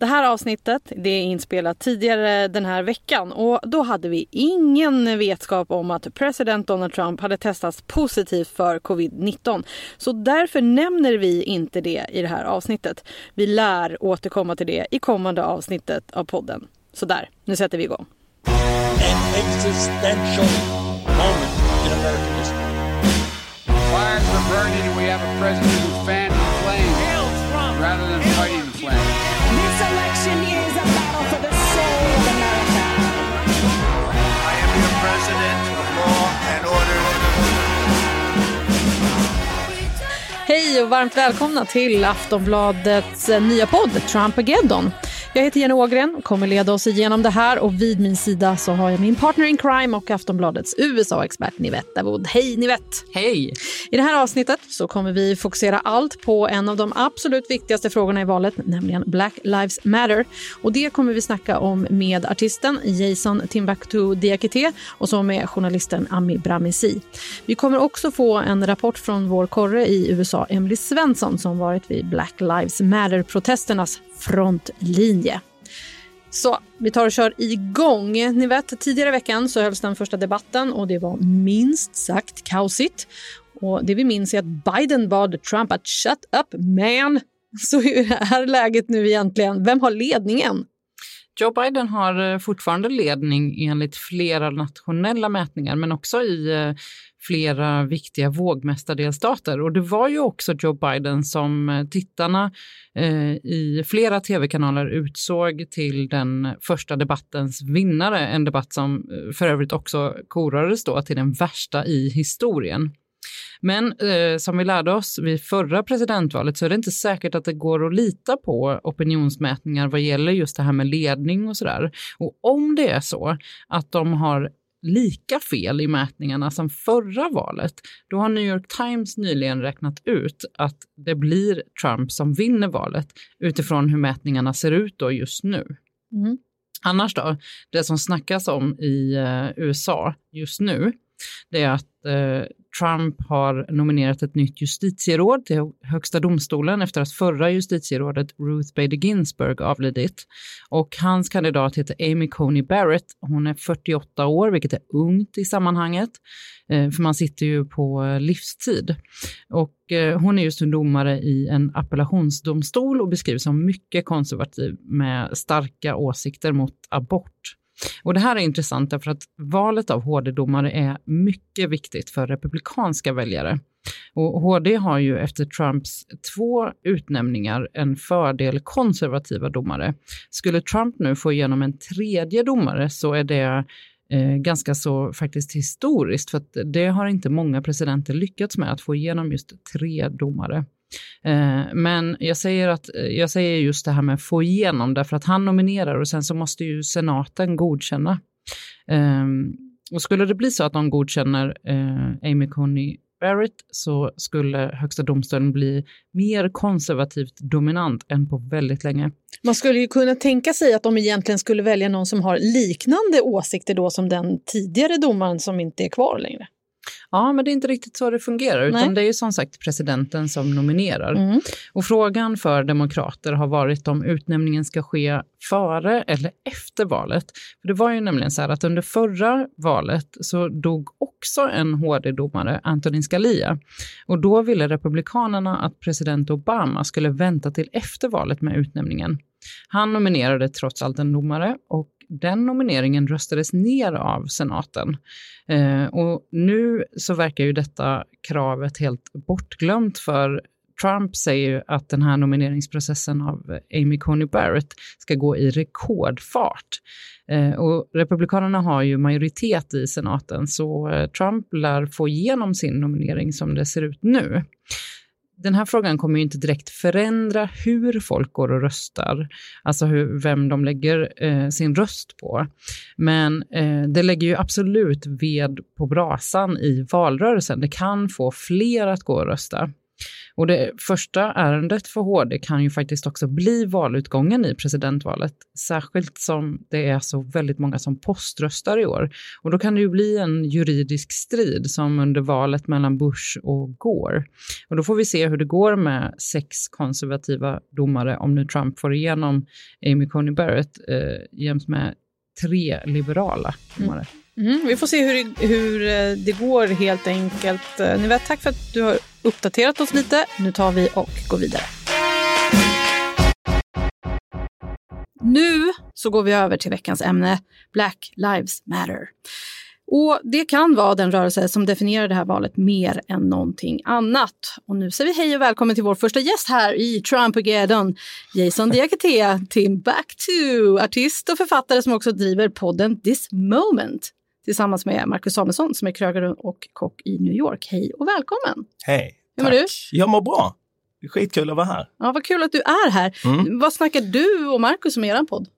Det här avsnittet det är inspelat tidigare den här veckan och då hade vi ingen vetskap om att president Donald Trump hade testats positivt för covid-19. Så därför nämner vi inte det i det här avsnittet. Vi lär återkomma till det i kommande avsnittet av podden. Så där, nu sätter vi igång. An existential moment in American history. Fires were burning, and we have a president who fanned the flame rather than fighting Hej och varmt välkomna till Aftonbladets eh, nya podd Trumpageddon. Jag heter Jenny Ågren och kommer leda oss igenom det här och vid min sida så har jag min partner in crime och Aftonbladets USA-expert Nivette Wood. Hej Nivette! Hej! I det här avsnittet så kommer vi fokusera allt på en av de absolut viktigaste frågorna i valet, nämligen Black Lives Matter. Och det kommer vi snacka om med artisten Jason Timbuktu Diakité och så med journalisten Ami Bramisi. Vi kommer också få en rapport från vår korre i USA, Emily Svensson, som varit vid Black Lives Matter-protesternas frontlinje. Så vi tar och kör igång. Ni vet, tidigare i veckan så hölls den första debatten och det var minst sagt kaosigt. Och det vi minns är att Biden bad Trump att shut up man. Så hur är läget nu egentligen? Vem har ledningen? Joe Biden har eh, fortfarande ledning enligt flera nationella mätningar men också i eh, flera viktiga vågmästardelstater. Och det var ju också Joe Biden som eh, tittarna eh, i flera tv-kanaler utsåg till den första debattens vinnare. En debatt som eh, för övrigt också korades då till den värsta i historien. Men eh, som vi lärde oss vid förra presidentvalet så är det inte säkert att det går att lita på opinionsmätningar vad gäller just det här med ledning och sådär. Och om det är så att de har lika fel i mätningarna som förra valet, då har New York Times nyligen räknat ut att det blir Trump som vinner valet utifrån hur mätningarna ser ut då just nu. Mm. Annars då, det som snackas om i eh, USA just nu, det är att eh, Trump har nominerat ett nytt justitieråd till högsta domstolen efter att förra justitierådet Ruth Bader Ginsburg avlidit. Och hans kandidat heter Amy Coney Barrett. Hon är 48 år, vilket är ungt i sammanhanget, eh, för man sitter ju på eh, livstid. Och eh, hon är just en domare i en appellationsdomstol och beskrivs som mycket konservativ med starka åsikter mot abort. Och det här är intressant därför att valet av HD-domare är mycket viktigt för republikanska väljare. Och HD har ju efter Trumps två utnämningar en fördel konservativa domare. Skulle Trump nu få igenom en tredje domare så är det eh, ganska så faktiskt historiskt för att det har inte många presidenter lyckats med att få igenom just tre domare. Eh, men jag säger, att, eh, jag säger just det här med få igenom därför att han nominerar och sen så måste ju senaten godkänna. Ehm, och skulle det bli så att de godkänner eh, Amy Coney Barrett så skulle högsta domstolen bli mer konservativt dominant än på väldigt länge. Man skulle ju kunna tänka sig att de egentligen skulle välja någon som har liknande åsikter då som den tidigare domaren som inte är kvar längre. Ja, men det är inte riktigt så det fungerar, utan Nej. det är ju som sagt presidenten som nominerar. Mm. Och frågan för demokrater har varit om utnämningen ska ske före eller efter valet. För det var ju nämligen så här att under förra valet så dog också en HD-domare, Antonin Scalia. Och då ville republikanerna att president Obama skulle vänta till efter valet med utnämningen. Han nominerade trots allt en domare och den nomineringen röstades ner av senaten. Eh, och nu så verkar ju detta kravet helt bortglömt för Trump säger ju att den här nomineringsprocessen av Amy Coney Barrett ska gå i rekordfart. Eh, och Republikanerna har ju majoritet i senaten så eh, Trump lär få igenom sin nominering som det ser ut nu den här frågan kommer ju inte direkt förändra hur folk går och röstar, alltså hur, vem de lägger eh, sin röst på. Men eh, det lägger ju absolut ved på brasan i valrörelsen. Det kan få fler att gå och rösta. Och det första ärendet för HD kan ju faktiskt också bli valutgången i presidentvalet, särskilt som det är så väldigt många som poströstar i år. Och då kan det ju bli en juridisk strid som under valet mellan Bush och Gore. Och då får vi se hur det går med sex konservativa domare om nu Trump får igenom Amy Coney Barrett eh, jäms med tre liberala domare. Mm, Mm, vi får se hur det, hur eh, det går helt enkelt. Eh, ni Nivette, tack för att du har uppdaterat oss lite. Nu tar vi och går vidare. Nu så går vi över till veckans ämne, Black Lives Matter. Och Det kan vara den rörelse som definierar det här valet mer än någonting annat. Och nu säger vi hej och välkommen till vår första gäst här i Trumpageddon, Jason Diakité, Timbuktu, artist och författare som också driver podden This Moment tillsammans med Marcus Samuelsson som är krögare och kock i New York. Hej och välkommen! Hej! Hur mår du? Jag mår bra. Det är skitkul att vara här. Ja, vad kul att du är här. Mm. Vad snackar du och Marcus om er podd?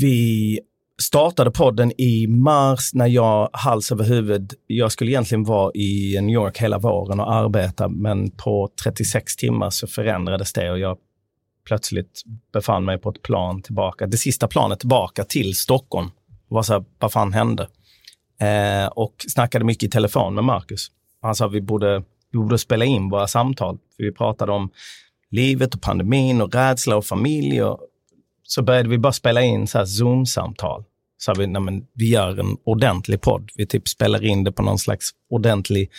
Vi startade podden i mars när jag hals över huvud, jag skulle egentligen vara i New York hela våren och arbeta, men på 36 timmar så förändrades det och jag plötsligt befann mig på ett plan tillbaka, det sista planet tillbaka till Stockholm. Och var så här, vad fan hände? Eh, och snackade mycket i telefon med Marcus. Han sa att vi borde, vi borde spela in våra samtal. För vi pratade om livet och pandemin och rädsla och familj. Och så började vi bara spela in så här Zoom-samtal. Så vi, nej men, vi gör en ordentlig podd. Vi typ spelar in det på någon slags ordentlig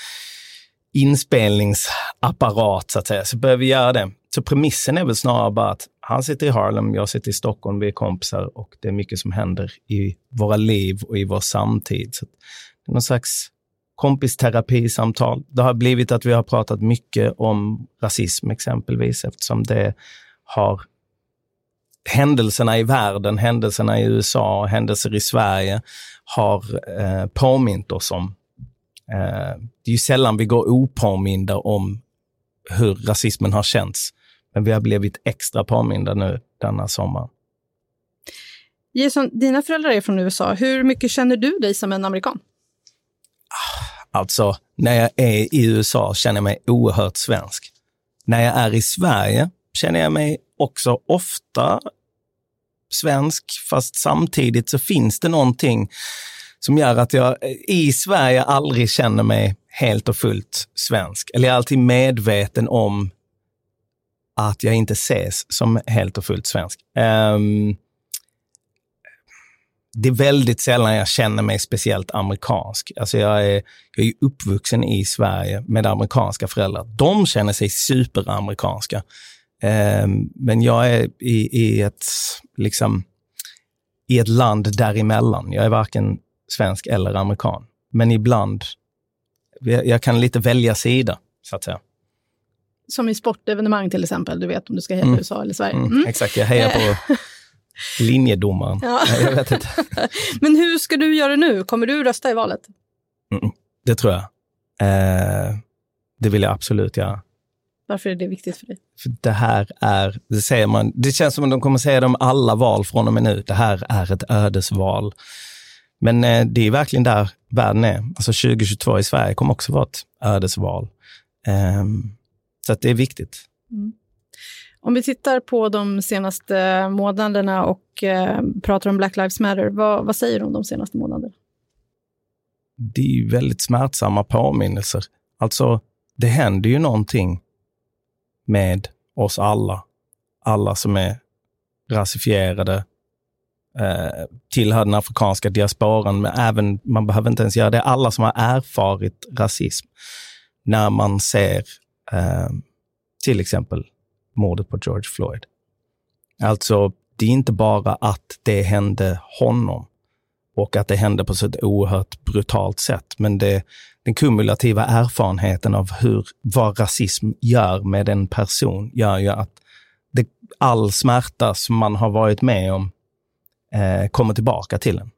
inspelningsapparat, så att säga. Så börjar vi göra det. Så premissen är väl snarare bara att han sitter i Harlem, jag sitter i Stockholm, vi är kompisar och det är mycket som händer i våra liv och i vår samtid. Så det är någon slags kompisterapisamtal. Det har blivit att vi har pratat mycket om rasism exempelvis eftersom det har händelserna i världen, händelserna i USA, och händelser i Sverige har eh, påmint oss om. Eh, det är ju sällan vi går opåminda om hur rasismen har känts. Men vi har blivit extra påminda nu denna sommar. Jason, dina föräldrar är från USA. Hur mycket känner du dig som en amerikan? Alltså, när jag är i USA känner jag mig oerhört svensk. När jag är i Sverige känner jag mig också ofta svensk, fast samtidigt så finns det någonting som gör att jag i Sverige aldrig känner mig helt och fullt svensk. Eller jag är alltid medveten om att jag inte ses som helt och fullt svensk. Um, det är väldigt sällan jag känner mig speciellt amerikansk. Alltså jag är, jag är uppvuxen i Sverige med amerikanska föräldrar. De känner sig superamerikanska. Um, men jag är i, i, ett, liksom, i ett land däremellan. Jag är varken svensk eller amerikan. Men ibland, jag, jag kan lite välja sida, så att säga. Som i sportevenemang till exempel, du vet om du ska heja på Mm. USA eller Sverige. Mm, Mm. Exakt, jag hejar på linjedomaren. Ja. Jag vet inte. Men hur ska du göra nu? Kommer du rösta i valet? Det tror jag. Eh, det vill jag absolut göra. Varför är det viktigt för dig? För det här är, det säger man, det känns som att de kommer säga det om alla val från och med nu. Det här är ett ödesval. Men eh, det är verkligen där världen är. Alltså 2022 i Sverige kommer också vara ett ödesval. Eh, så att det är viktigt. Om vi tittar på de senaste månaderna och eh, pratar om Black Lives Matter, vad, vad säger du om de senaste månaderna? det är väldigt smärtsamma påminnelser. Alltså, det händer ju någonting med oss alla. Alla som är rasifierade, eh, tillhör den afrikanska diasporan, men även, man behöver inte ens göra det, alla som har erfarit rasism. När man ser eh, till exempel mordet på George Floyd. Alltså, det är inte bara att det hände honom och att det hände på så ett oerhört brutalt sätt. Men det, den kumulativa erfarenheten av hur, vad rasism gör med en person gör ju att det, all smärta som man har varit med om eh, kommer tillbaka till en.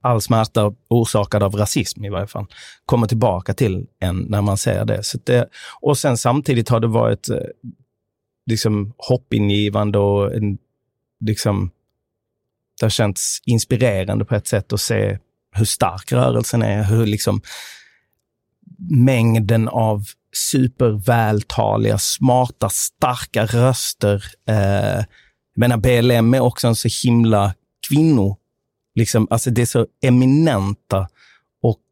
All smärta orsakad av rasism i varje fall kommer tillbaka till en när man ser det. Så det och sen samtidigt har det varit eh, liksom hoppingivande och en, liksom det har känts inspirerande på ett sätt att se hur stark rörelsen är, hur liksom mängden av supervältaliga, smarta, starka röster. Eh, jag menar, BLM är också en så himla kvinno. Liksom, alltså det är så eminenta och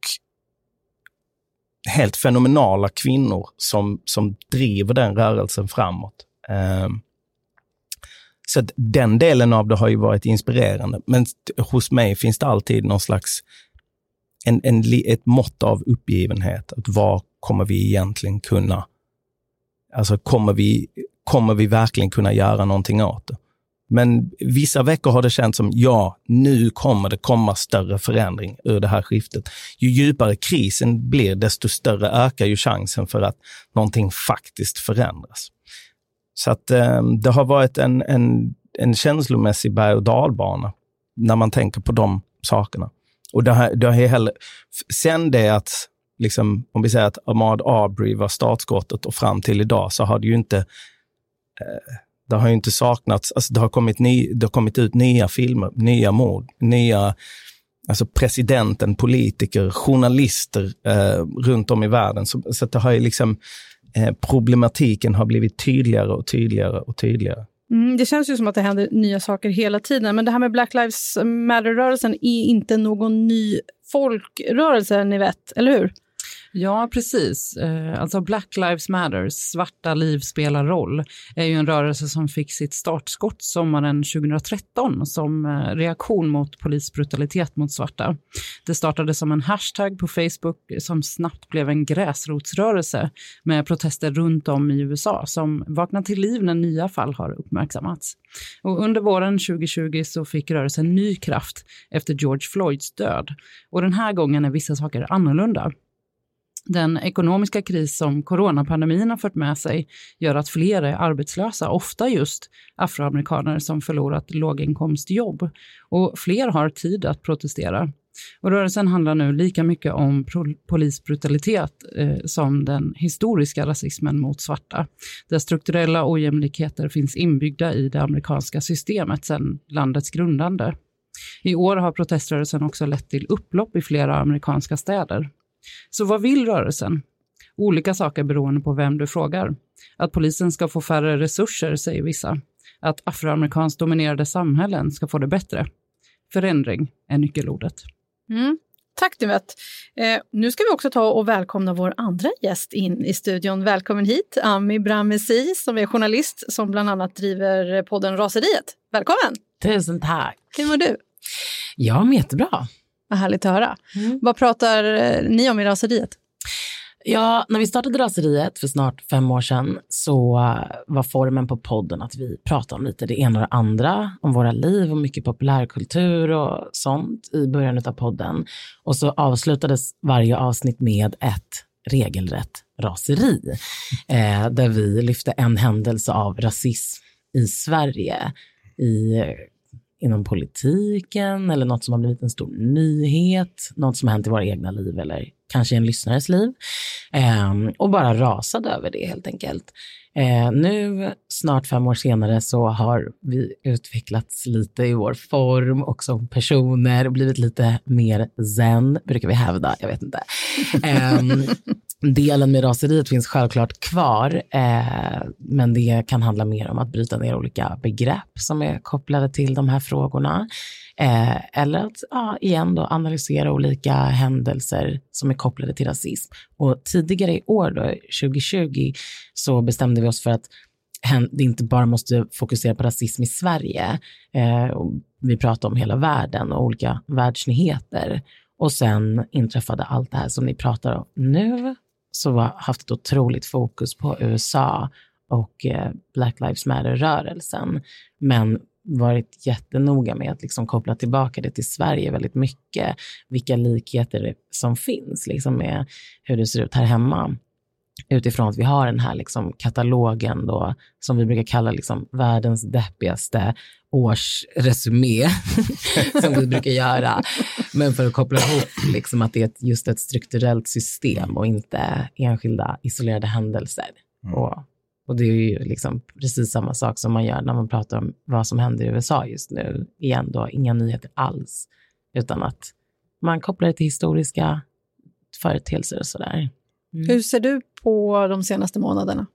helt fenomenala kvinnor som, som driver den rörelsen framåt. Eh, så att den delen av det har ju varit inspirerande. Men hos mig finns det alltid någon slags en, en, ett mått av uppgivenhet. Att vad kommer vi egentligen kunna... Alltså kommer vi, kommer vi verkligen kunna göra någonting åt det? Men vissa veckor har det känts som, ja, nu kommer det komma större förändring ur det här skiftet. Ju djupare krisen blir, desto större ökar ju chansen för att någonting faktiskt förändras. Så att eh, det har varit en, en, en känslomässig berg och dalbana när man tänker på de sakerna. Och det har, det har heller, sen det att, liksom, om vi säger att Ahmad Arbery var startskottet och fram till idag så har det ju inte, eh, det har ju inte saknats, alltså det har kommit, ny, det har kommit ut nya filmer, nya mord, nya, alltså presidenten, politiker, journalister eh, runt om i världen. Så, så det har ju liksom, eh, problematiken har blivit tydligare och tydligare och tydligare. Mm, det känns ju som att det händer nya saker hela tiden. Men det här med Black Lives Matter-rörelsen är inte någon ny folkrörelse, ni vet, eller hur? Ja, precis. Eh, alltså Black Lives Matter, svarta liv spelar roll, är ju en rörelse som fick sitt startskott sommaren 2013 som eh, reaktion mot polisbrutalitet mot svarta. Det startade som en hashtag på Facebook som snabbt blev en gräsrotsrörelse med protester runt om i USA som vaknar till liv när nya fall har uppmärksammats. Och under våren 2020 så fick rörelsen ny kraft efter George Floyds död. Och den här gången är vissa saker annorlunda. Den ekonomiska kris som coronapandemin har fört med sig gör att fler är arbetslösa, ofta just afroamerikaner som förlorat låginkomstjobb. Och fler har tid att protestera. Och rörelsen handlar nu lika mycket om polisbrutalitet eh, som den historiska rasismen mot svarta, där strukturella ojämlikheter finns inbyggda i det amerikanska systemet sedan landets grundande. I år har proteströrelsen också lett till upplopp i flera amerikanska städer. Så vad vill rörelsen? Olika saker beroende på vem du frågar. Att polisen ska få färre resurser, säger vissa. Att afroamerikanskt dominerade samhällen ska få det bättre. Förändring är nyckelordet. Mm. Tack Dumet. Eh, nu ska vi också ta och välkomna vår andra gäst in i studion. Välkommen hit, Ami Bramesi som är journalist som bland annat driver podden Raseriet. Välkommen! Tusen tack! Hur mår du? Jag mår jättebra. Vad härligt att höra. Mm. Vad pratar eh, ni om i raseriet? Ja, när vi startade raseriet för snart fem år sedan så var formen på podden att vi pratade om lite det ena och det andra, om våra liv och mycket populärkultur och sånt i början av podden. Och så avslutades varje avsnitt med ett regelrätt raseri, eh, där vi lyfte en händelse av rasism i Sverige i inom politiken eller något som har blivit en stor nyhet, något som har hänt i våra egna liv eller kanske i en lyssnares liv. Eh, och bara rasade över det helt enkelt. Eh, nu, snart fem år senare, så har vi utvecklats lite i vår form och som personer och blivit lite mer zen, brukar vi hävda. Jag vet inte. Eh, delen med raseriet finns självklart kvar, eh, men det kan handla mer om att bryta ner olika begrepp som är kopplade till de här frågorna. Eh, eller att ja, igen då, analysera olika händelser som är kopplade till rasism. Och tidigare i år, då, 2020, så bestämde vi oss för att det inte bara måste fokusera på rasism i Sverige. Eh, vi pratade om hela världen och olika världsnyheter. Och sen inträffade allt det här som ni pratar om nu, så har haft ett otroligt fokus på USA och eh, Black Lives Matter-rörelsen. Men varit jättenoga med att liksom koppla tillbaka det till Sverige väldigt mycket. Vilka likheter som finns liksom med hur det ser ut här hemma. Utifrån att vi har den här liksom katalogen då, som vi brukar kalla liksom världens deppigaste årsresumé, som vi brukar göra. Men för att koppla ihop liksom att det är just ett strukturellt system och inte enskilda isolerade händelser. Mm. Och och det är ju liksom precis samma sak som man gör när man pratar om vad som händer i USA just nu. Igen då, inga nyheter alls, utan att man kopplar det till historiska företeelser och sådär. Hur ser du på de senaste månaderna?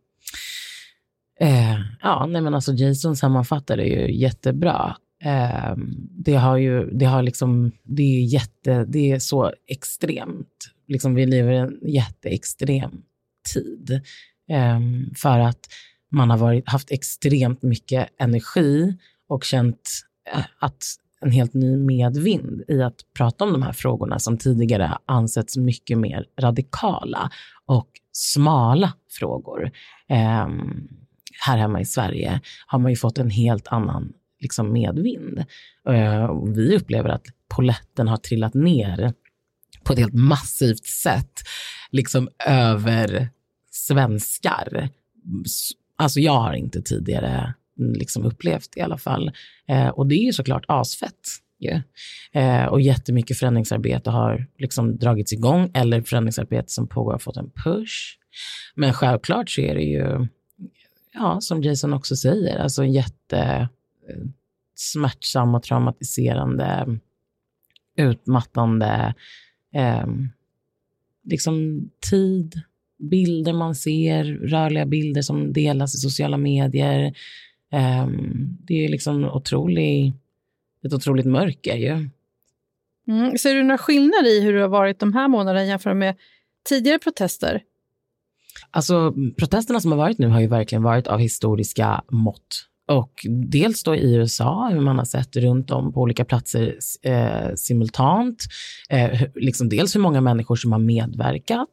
Eh, ja, nej men alltså Jason sammanfattar det ju jättebra. Eh, det har ju, det har liksom, det är jätte, det är så extremt. Liksom vi lever i en jätteextrem tid. Eh, för att man har varit, haft extremt mycket energi och känt eh, att en helt ny medvind i att prata om de här frågorna som tidigare ansetts mycket mer radikala och smala frågor. Eh, här hemma i Sverige har man ju fått en helt annan liksom, medvind. Eh, vi upplever att poletten har trillat ner på ett helt massivt sätt, liksom över svenskar. Alltså jag har inte tidigare mm, liksom upplevt i alla fall. Eh, och det är ju såklart asfett. Yeah. Eh, och jättemycket förändringsarbete har liksom dragits igång eller förändringsarbete som pågår har fått en push. Men självklart så är det ju, ja, som Jason också säger, alltså en jätte eh, smärtsam och traumatiserande, utmattande eh, liksom tid, bilder man ser, rörliga bilder som delas i sociala medier. Eh, det är liksom otrolig, ett otroligt mörker ju. Mm. Ser du några skillnader i hur det har varit de här månaderna jämfört med tidigare protester? Alltså protesterna som har varit nu har ju verkligen varit av historiska mått. Och dels då i USA, hur man har sett runt om på olika platser eh, simultant. Eh, liksom dels hur många människor som har medverkat,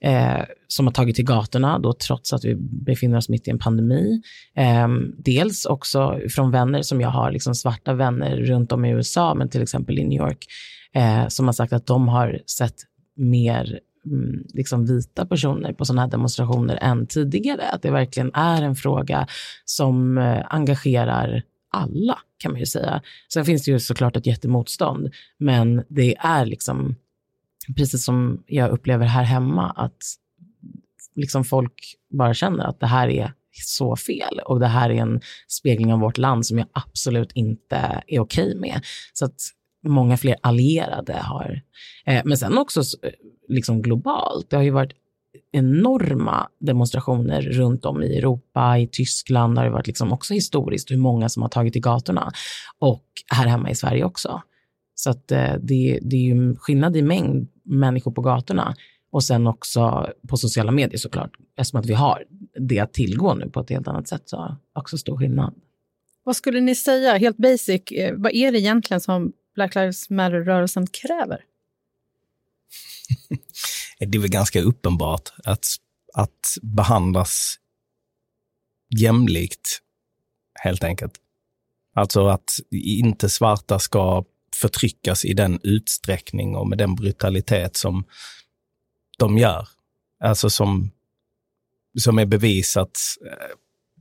eh, som har tagit till gatorna, då trots att vi befinner oss mitt i en pandemi. Eh, dels också från vänner som jag har, liksom svarta vänner runt om i USA, men till exempel i New York, eh, som har sagt att de har sett mer Mm, liksom vita personer på sådana här demonstrationer än tidigare. Att det verkligen är en fråga som eh, engagerar alla, kan man ju säga. Sen finns det ju såklart ett jättemotstånd, men det är liksom, precis som jag upplever här hemma, att liksom folk bara känner att det här är så fel och det här är en spegling av vårt land som jag absolut inte är okej okay med. Så att många fler allierade har. Eh, men sen också liksom globalt. Det har ju varit enorma demonstrationer runt om i Europa, i Tyskland har det varit liksom också historiskt hur många som har tagit till gatorna och här hemma i Sverige också. Så att eh, det, det är ju skillnad i mängd människor på gatorna och sen också på sociala medier såklart, eftersom att vi har det att tillgå nu på ett helt annat sätt så också stor skillnad. Vad skulle ni säga, helt basic, eh, vad är det egentligen som Black Lives Matter-rörelsen kräver? det är väl ganska uppenbart att, att behandlas jämlikt, helt enkelt. Alltså att inte svarta ska förtryckas i den utsträckning och med den brutalitet som de gör. Alltså som, som är bevisat eh,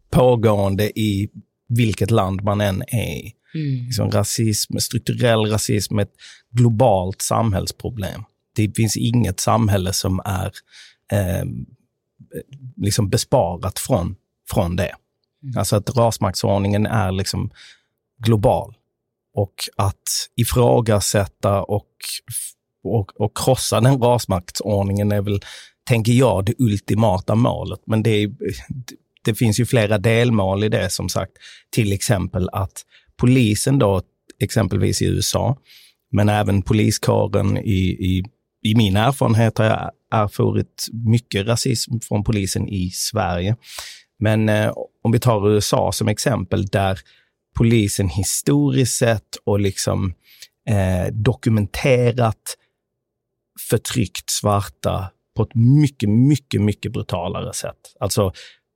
pågående i vilket land man än är i. Mm. Liksom rasism, strukturell rasism är ett globalt samhällsproblem. Det finns inget samhälle som är eh, liksom besparat från, från det. Mm. Alltså att rasmaktsordningen är liksom global. Och att ifrågasätta och, och, och krossa den rasmaktsordningen är väl, tänker jag, det ultimata målet. Men det, är, det finns ju flera delmål i det som sagt. Till exempel att polisen då, exempelvis i USA, men även poliskåren i, i, i min erfarenhet har jag erfarit mycket rasism från polisen i Sverige. Men eh, om vi tar USA som exempel, där polisen historiskt sett och liksom eh, dokumenterat förtryckt svarta på ett mycket, mycket, mycket brutalare sätt. Alltså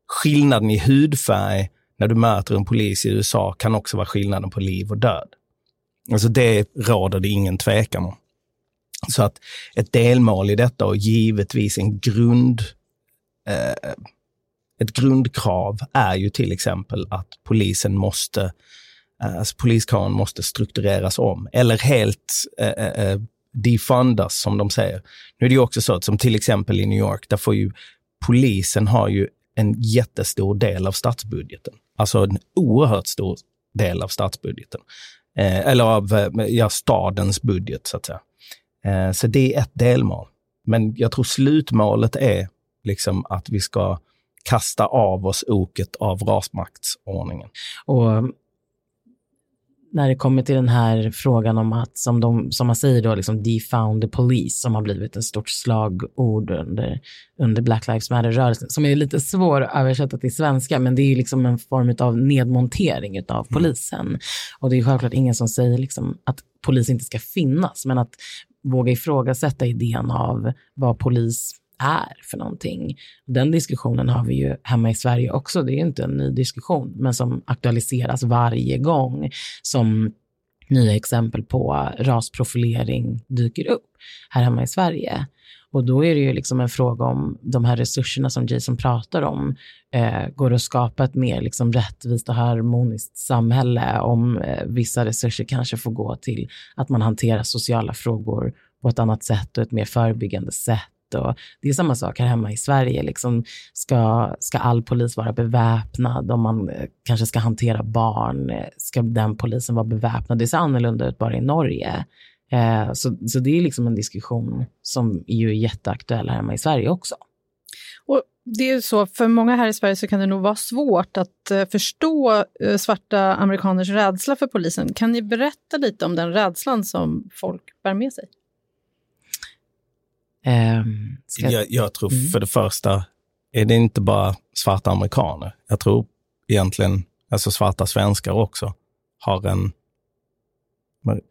skillnaden i hudfärg när du möter en polis i USA kan också vara skillnaden på liv och död. Alltså det råder det ingen tvekan om. Så att ett delmål i detta och givetvis en grund, eh, ett grundkrav är ju till exempel att polisen måste, eh, alltså poliskåren måste struktureras om eller helt eh, eh, eh defundas som de säger. Nu är det ju också så att som till exempel i New York, där får ju polisen har ju en jättestor del av statsbudgeten. Alltså en oerhört stor del av statsbudgeten. Eh, eller av eh, ja, stadens budget, så att säga. Eh, så det är ett delmål. Men jag tror slutmålet är liksom att vi ska kasta av oss oket av rasmaktsordningen. Och när det kommer till den här frågan om att, som, de, som man säger då, liksom defound the police, som har blivit ett stort slagord under, under Black Lives Matter-rörelsen, som är lite svår att översätta till svenska, men det är liksom en form av nedmontering av polisen. Och det är självklart ingen som säger liksom att polis inte ska finnas, men att våga ifrågasätta idén av vad polis är för någonting. Den diskussionen har vi ju hemma i Sverige också. Det är inte en ny diskussion, men som aktualiseras varje gång som nya exempel på rasprofilering dyker upp här hemma i Sverige. Och då är det ju liksom en fråga om de här resurserna som Jason pratar om eh, går att skapa ett mer liksom rättvist och harmoniskt samhälle om eh, vissa resurser kanske får gå till att man hanterar sociala frågor på ett annat sätt och ett mer förebyggande sätt och det är samma sak här hemma i Sverige. Liksom ska, ska all polis vara beväpnad? Om man eh, kanske ska hantera barn, eh, ska den polisen vara beväpnad? Det ser annorlunda ut bara i Norge. Eh, så, så det är liksom en diskussion som ju är jätteaktuell här hemma i Sverige också. Och det är så, för många här i Sverige så kan det nog vara svårt att eh, förstå svarta amerikaners rädsla för polisen. Kan ni berätta lite om den rädslan som folk bär med sig? Um, jag, jag, tror mm. för det första är det inte bara svarta amerikaner. Jag tror egentligen, alltså svarta svenskar också, har en,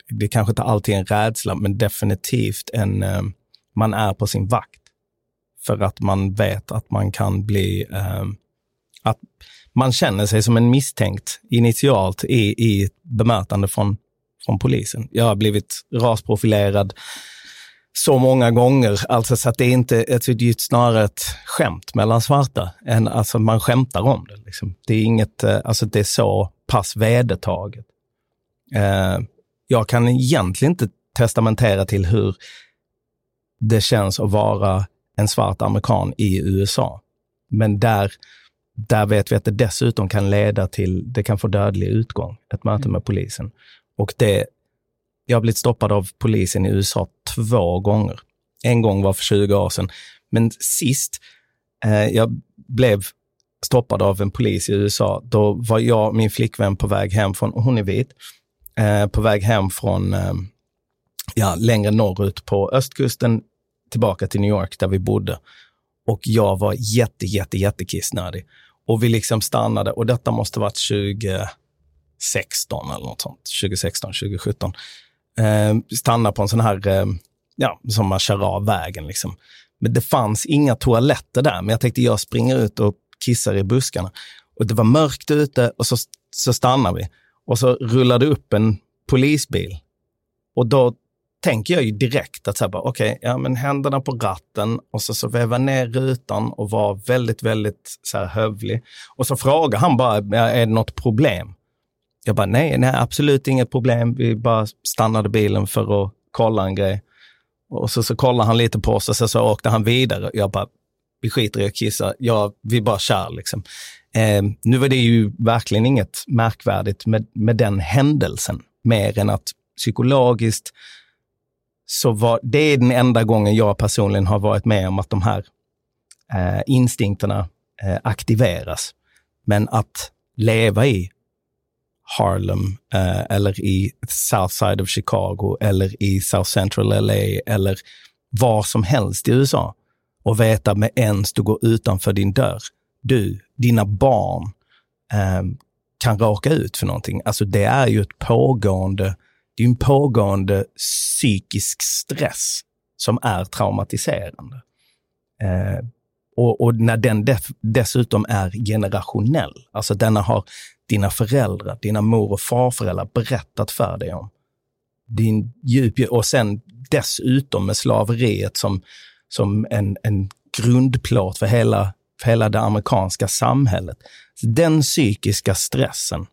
det kanske inte alltid är en rädsla, men definitivt en, um, man är på sin vakt. För att man vet att man kan bli, um, att man känner sig som en misstänkt initialt i, i bemötande från, från polisen. Jag har blivit rasprofilerad så många gånger. Alltså så att det är inte, alltså det är snarare ett skämt mellan svarta än alltså man skämtar om det. Liksom. Det är inget, eh, alltså det är så pass vedertaget. Eh, jag kan egentligen inte testamentera till hur det känns att vara en svart amerikan i USA. Men där, där vet vi att det dessutom kan leda till, det kan få dödlig utgång, ett möte med polisen. Och det jag har blivit stoppad av polisen i USA två gånger. En gång var för 20 år sedan. Men sist eh, jag blev stoppad av en polis i USA, då var jag och min flickvän på väg hem från, hon är vit, eh, på väg hem från eh, ja, längre norrut på östkusten tillbaka till New York där vi bodde. Och jag var jätte, jätte, jättekissnödig. Och vi liksom stannade och detta måste varit 2016 eller något sånt. 2016, 2017 eh, stanna på en sån här, eh, ja, som man kör av vägen. Liksom. Men det fanns inga toaletter där, men jag tänkte jag springer ut och kissar i buskarna. Och det var mörkt ute och så, så stannar vi. Och så rullar det upp en polisbil. Och då tänker jag ju direkt att så här, okej, okay, ja men händerna på ratten och så, så väva ner rutan och vara väldigt, väldigt så här hövlig. Och så frågar han bara, är det något problem? Jag bara, nej, nej, absolut inget problem. Vi bara stannade bilen för att kolla en grej. Och så, så kollade han lite på oss och så, så åkte han vidare. Jag bara, vi skiter i att kissa, ja, vi bara kör liksom. Eh, nu var det ju verkligen inget märkvärdigt med, med den händelsen, mer än att psykologiskt så var det är den enda gången jag personligen har varit med om att de här eh, instinkterna eh, aktiveras. Men att leva i Harlem eh, eller i South Side of Chicago eller i South Central LA eller var som helst i USA och veta med ens du går utanför din dörr, du, dina barn eh, kan råka ut för någonting. Alltså det är ju ett pågående, det är en pågående psykisk stress som är traumatiserande. Eh, och, och, när den def, dessutom är generationell, alltså denna har dina föräldrar, dina mor och farföräldrar berättat för dig om. Din djup, och sen dessutom med slaveriet som, som en, en grundplåt för hela, för hela det amerikanska samhället. Den psykiska stressen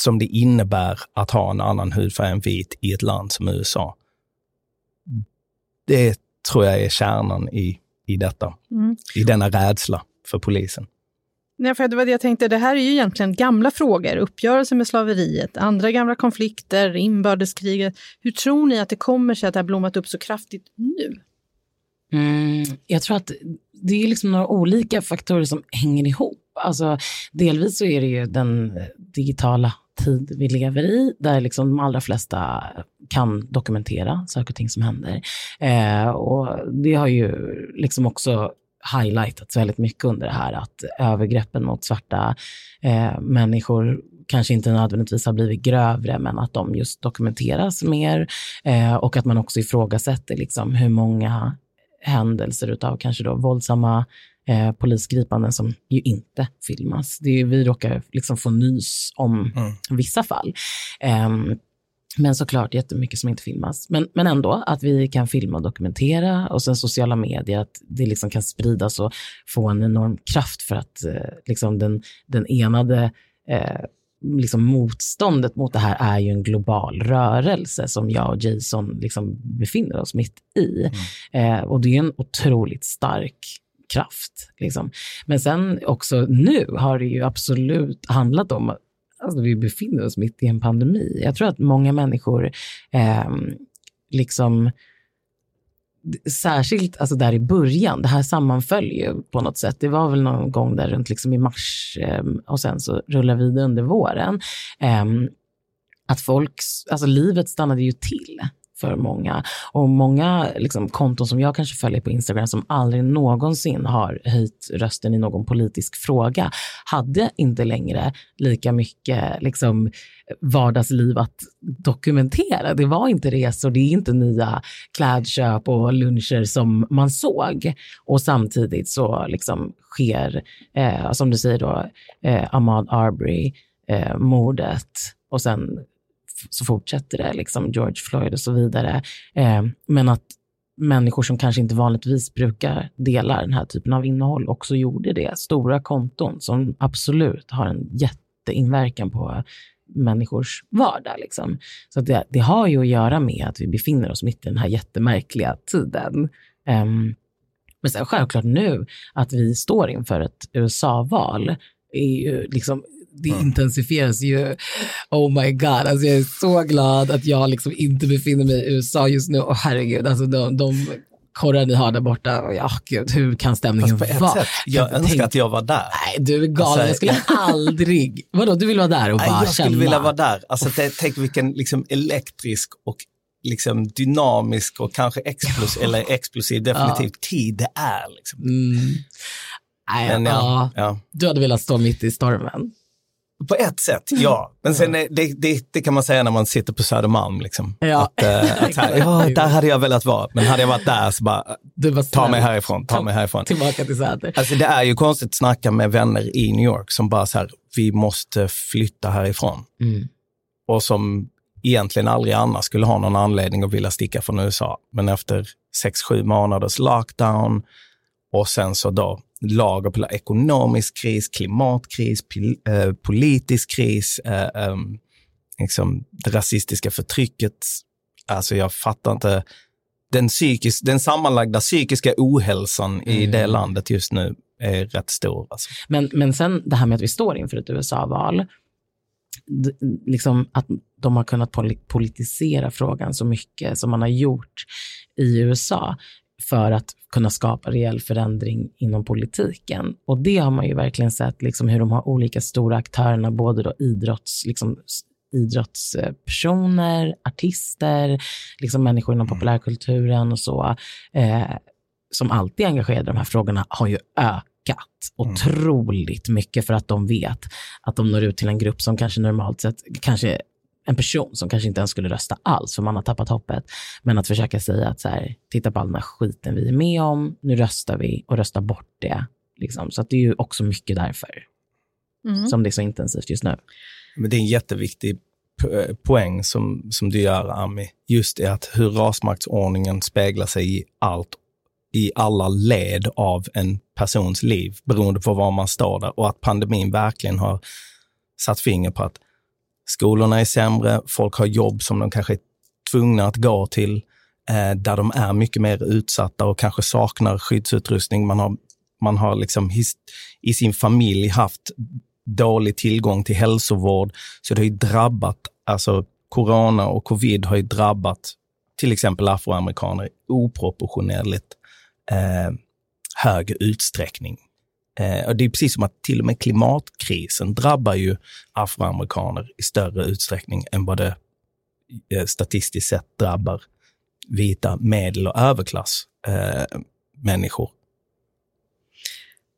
som det innebär att ha en annan hudfärg än vit i ett land som USA. Det tror jag är kärnan i, i detta, mm. i denna rädsla för polisen. Nej, för det var det jag tänkte, det här är ju egentligen gamla frågor. Uppgörelser med slaveriet, andra gamla konflikter, inbördeskriget. Hur tror ni att det kommer sig att det har blommat upp så kraftigt nu? Mm, jag tror att det är liksom några olika faktorer som hänger ihop. Alltså, delvis så är det ju den digitala tid vi lever i, där liksom de allra flesta kan dokumentera saker och ting som händer. Eh, och det har ju liksom också highlightats väldigt mycket under det här att övergreppen mot svarta eh, människor kanske inte nödvändigtvis har blivit grövre, men att de just dokumenteras mer eh, och att man också ifrågasätter liksom hur många händelser utav kanske då våldsamma eh, polisgripanden som ju inte filmas. Det är, vi råkar liksom få nys om Mm. vissa fall. Ehm, men såklart jättemycket som inte filmas. Men, men ändå att vi kan filma och dokumentera och sen sociala medier, att det liksom kan spridas och få en enorm kraft för att eh, liksom den, den enade eh, liksom motståndet mot det här är ju en global rörelse som jag och Jason liksom befinner oss mitt i. Eh, och det är en otroligt stark kraft. Liksom. Men sen också nu har det ju absolut handlat om alltså, vi befinner oss mitt i en pandemi. Jag tror att många människor eh, liksom Särskilt alltså där i början, det här sammanföll ju på något sätt. Det var väl någon gång där runt liksom i mars eh, och sen så rullar vi det under våren. Eh, att folks, alltså livet stannade ju till för många. Och många liksom, konton som jag kanske följer på Instagram som aldrig någonsin har höjt rösten i någon politisk fråga hade inte längre lika mycket liksom, vardagsliv att dokumentera. Det var inte resor, det är inte nya klädköp och luncher som man såg. Och samtidigt så liksom sker, eh, som du säger då, eh, Ahmad Arbery, eh, mordet och sen så fortsätter det, liksom George Floyd och så vidare. Eh, men att människor som kanske inte vanligtvis brukar dela den här typen av innehåll också gjorde det. Stora konton som absolut har en jätteinverkan på människors vardag. Liksom. Så att det, det har ju att göra med att vi befinner oss mitt i den här jättemärkliga tiden. Um, men sen självklart nu att vi står inför ett USA-val är ju liksom det intensifieras ju. Oh my god, alltså jag är så glad att jag liksom inte befinner mig i USA just nu. Och herregud, alltså de, de korrar ni har där borta, och ja, gud, hur kan stämningen vara? sätt, jag Kan önskar att jag var där. Nej, du är galen. Alltså, jag skulle aldrig... Vadå, du vill vara där och Nej, bara jag skulle känna? vilja vara där. Alltså, det, tänk vilken liksom, elektrisk och liksom, dynamisk och kanske explosiv, eller explosiv definitivt tid det är. Liksom. Mm. Nej, Men ja, ja. ja. Du hade velat stå mitt i stormen. På ett sätt, ja. Men sen är det, det, det kan man säga när man sitter på Södermalm. Liksom. Ja. Att, eh, att här, ja, där hade jag velat vara. Men hade jag varit där så bara, ta mig härifrån, ta mig härifrån. Tillbaka till Säter. Alltså det är ju konstigt att snacka med vänner i New York som bara så här, vi måste flytta härifrån. Mm. Och som egentligen aldrig annars skulle ha någon anledning att vilja sticka från USA. Men efter sex, sju månaders lockdown och sen så då lager på ekonomisk kris, klimatkris, pil, eh, politisk kris, eh, ehm, liksom det rasistiska förtrycket. Alltså jag fattar inte. Den, psykis, den sammanlagda psykiska ohälsan i det landet just nu är rätt stor. Alltså. Men, men sen det här med att vi står inför ett USA-val, liksom att de har kunnat poli- politisera frågan så mycket som man har gjort i USA för att kunna skapa reell förändring inom politiken. Och det har man ju verkligen sett, liksom hur de har olika stora aktörerna, både då idrotts, liksom, idrottspersoner, artister, liksom människor inom populärkulturen och så, eh, som alltid är engagerade i de här frågorna, har ju ökat otroligt mycket för att de vet att de når ut till en grupp som kanske normalt sett, kanske en person som kanske inte ens skulle rösta alls för man har tappat hoppet. Men att försöka säga att så här, titta på all den här skiten vi är med om, nu röstar vi och röstar bort det. Liksom. Så att det är ju också mycket därför Mm. som det är så intensivt just nu. Men det är en jätteviktig po- poäng som, som du gör, Ami. Just det att hur rasmaktsordningen speglar sig i allt, i alla led av en persons liv, beroende på var man står där. Och att pandemin verkligen har satt finger på att skolorna är sämre, folk har jobb som de kanske är tvungna att gå till, eh, där de är mycket mer utsatta och kanske saknar skyddsutrustning. Man har, man har liksom his, i sin familj haft dålig tillgång till hälsovård. Så det har ju drabbat, alltså corona och covid har ju drabbat till exempel afroamerikaner i oproportionerligt eh, hög utsträckning. Eh, och det är precis som att till och med klimatkrisen drabbar ju afroamerikaner i större utsträckning än vad det eh, statistiskt sett drabbar vita medel och överklass eh, människor.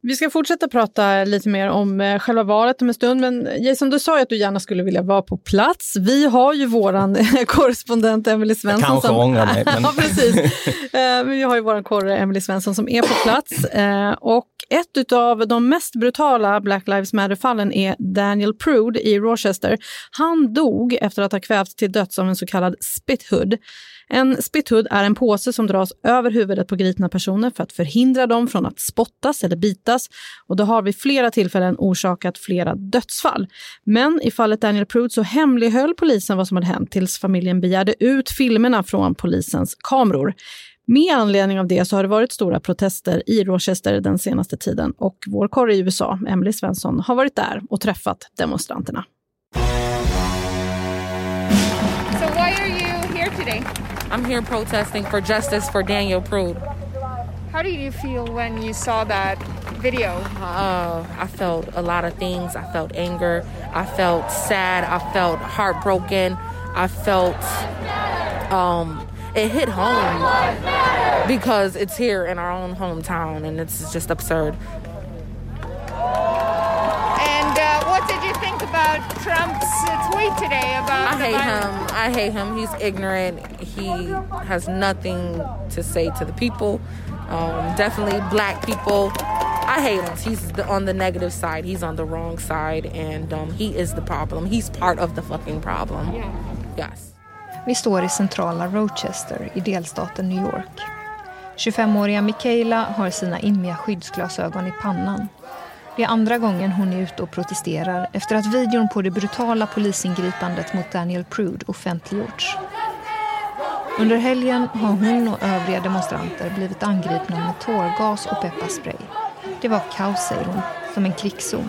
Vi ska fortsätta prata lite mer om eh, själva valet om en stund, men Jason, du sa ju att du gärna skulle vilja vara på plats. Vi har ju våran korrespondent Emily Svensson. Jag kanske som... ångrar mig. Men... ja, precis. Eh, vi har ju våran korre Emily Svensson som är på plats. Eh, och ett av de mest brutala Black Lives Matter-fallen är Daniel Prude i Rochester. Han dog efter att ha kvävts till döds av en så kallad spithood. En spithood är en påse som dras över huvudet på gripna personer för att förhindra dem från att spottas eller bitas och det har vid flera tillfällen orsakat flera dödsfall. Men i fallet Daniel Prude så hemlighöll polisen vad som hade hänt tills familjen begärde ut filmerna från polisens kameror. Med anledning av det så har det varit stora protester i Rochester den senaste tiden och vår korre i USA, Emily Svensson, har varit där och träffat demonstranterna. I'm here protesting for justice for Daniel Prude. How did you feel when you saw that video? Uh, I felt a lot of things. I felt anger. I felt sad. I felt heartbroken. I felt um, it hit home because it's here in our own hometown and it's just absurd. And uh, what did you think about Trump's tweet today about I hate violence? him. I hate him. He's ignorant. He has nothing to say to the people. Um, definitely black people. I hate him. He's the, on the negative side. He's on the wrong side, and um, he is the problem. He's part of the fucking problem. Yes. Vi står i centrala Rochester i delstaten New York. 25-åriga Michaela har sina immiga skyddsglasögon i pannan. Det är andra gången hon är ute och protesterar efter att videon på det brutala polisingripandet mot Daniel Prude offentliggjorts. Under helgen har hon och övriga demonstranter blivit angripna med tårgas och pepparspray. Det var kaos, säger hon, som en krigszon.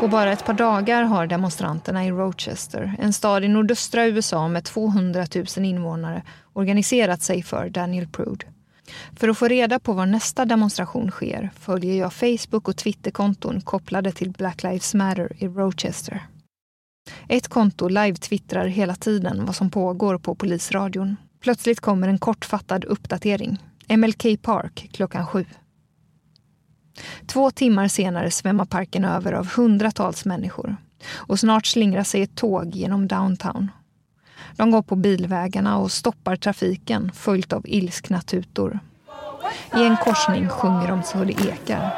På bara ett par dagar har demonstranterna i Rochester, en stad i nordöstra USA med 200 000 invånare, organiserat sig för Daniel Prude. För att få reda på var nästa demonstration sker följer jag Facebook och Twitterkonton kopplade till Black Lives Matter i Rochester. Ett konto live-twittrar hela tiden vad som pågår på polisradion. Plötsligt kommer en kortfattad uppdatering. MLK Park klockan sju. Två timmar senare svämmar parken över av hundratals människor och snart slingrar sig ett tåg genom downtown. De går på bilvägarna och stoppar trafiken följt av ilskna tutor. I en korsning sjunger de så det ekar.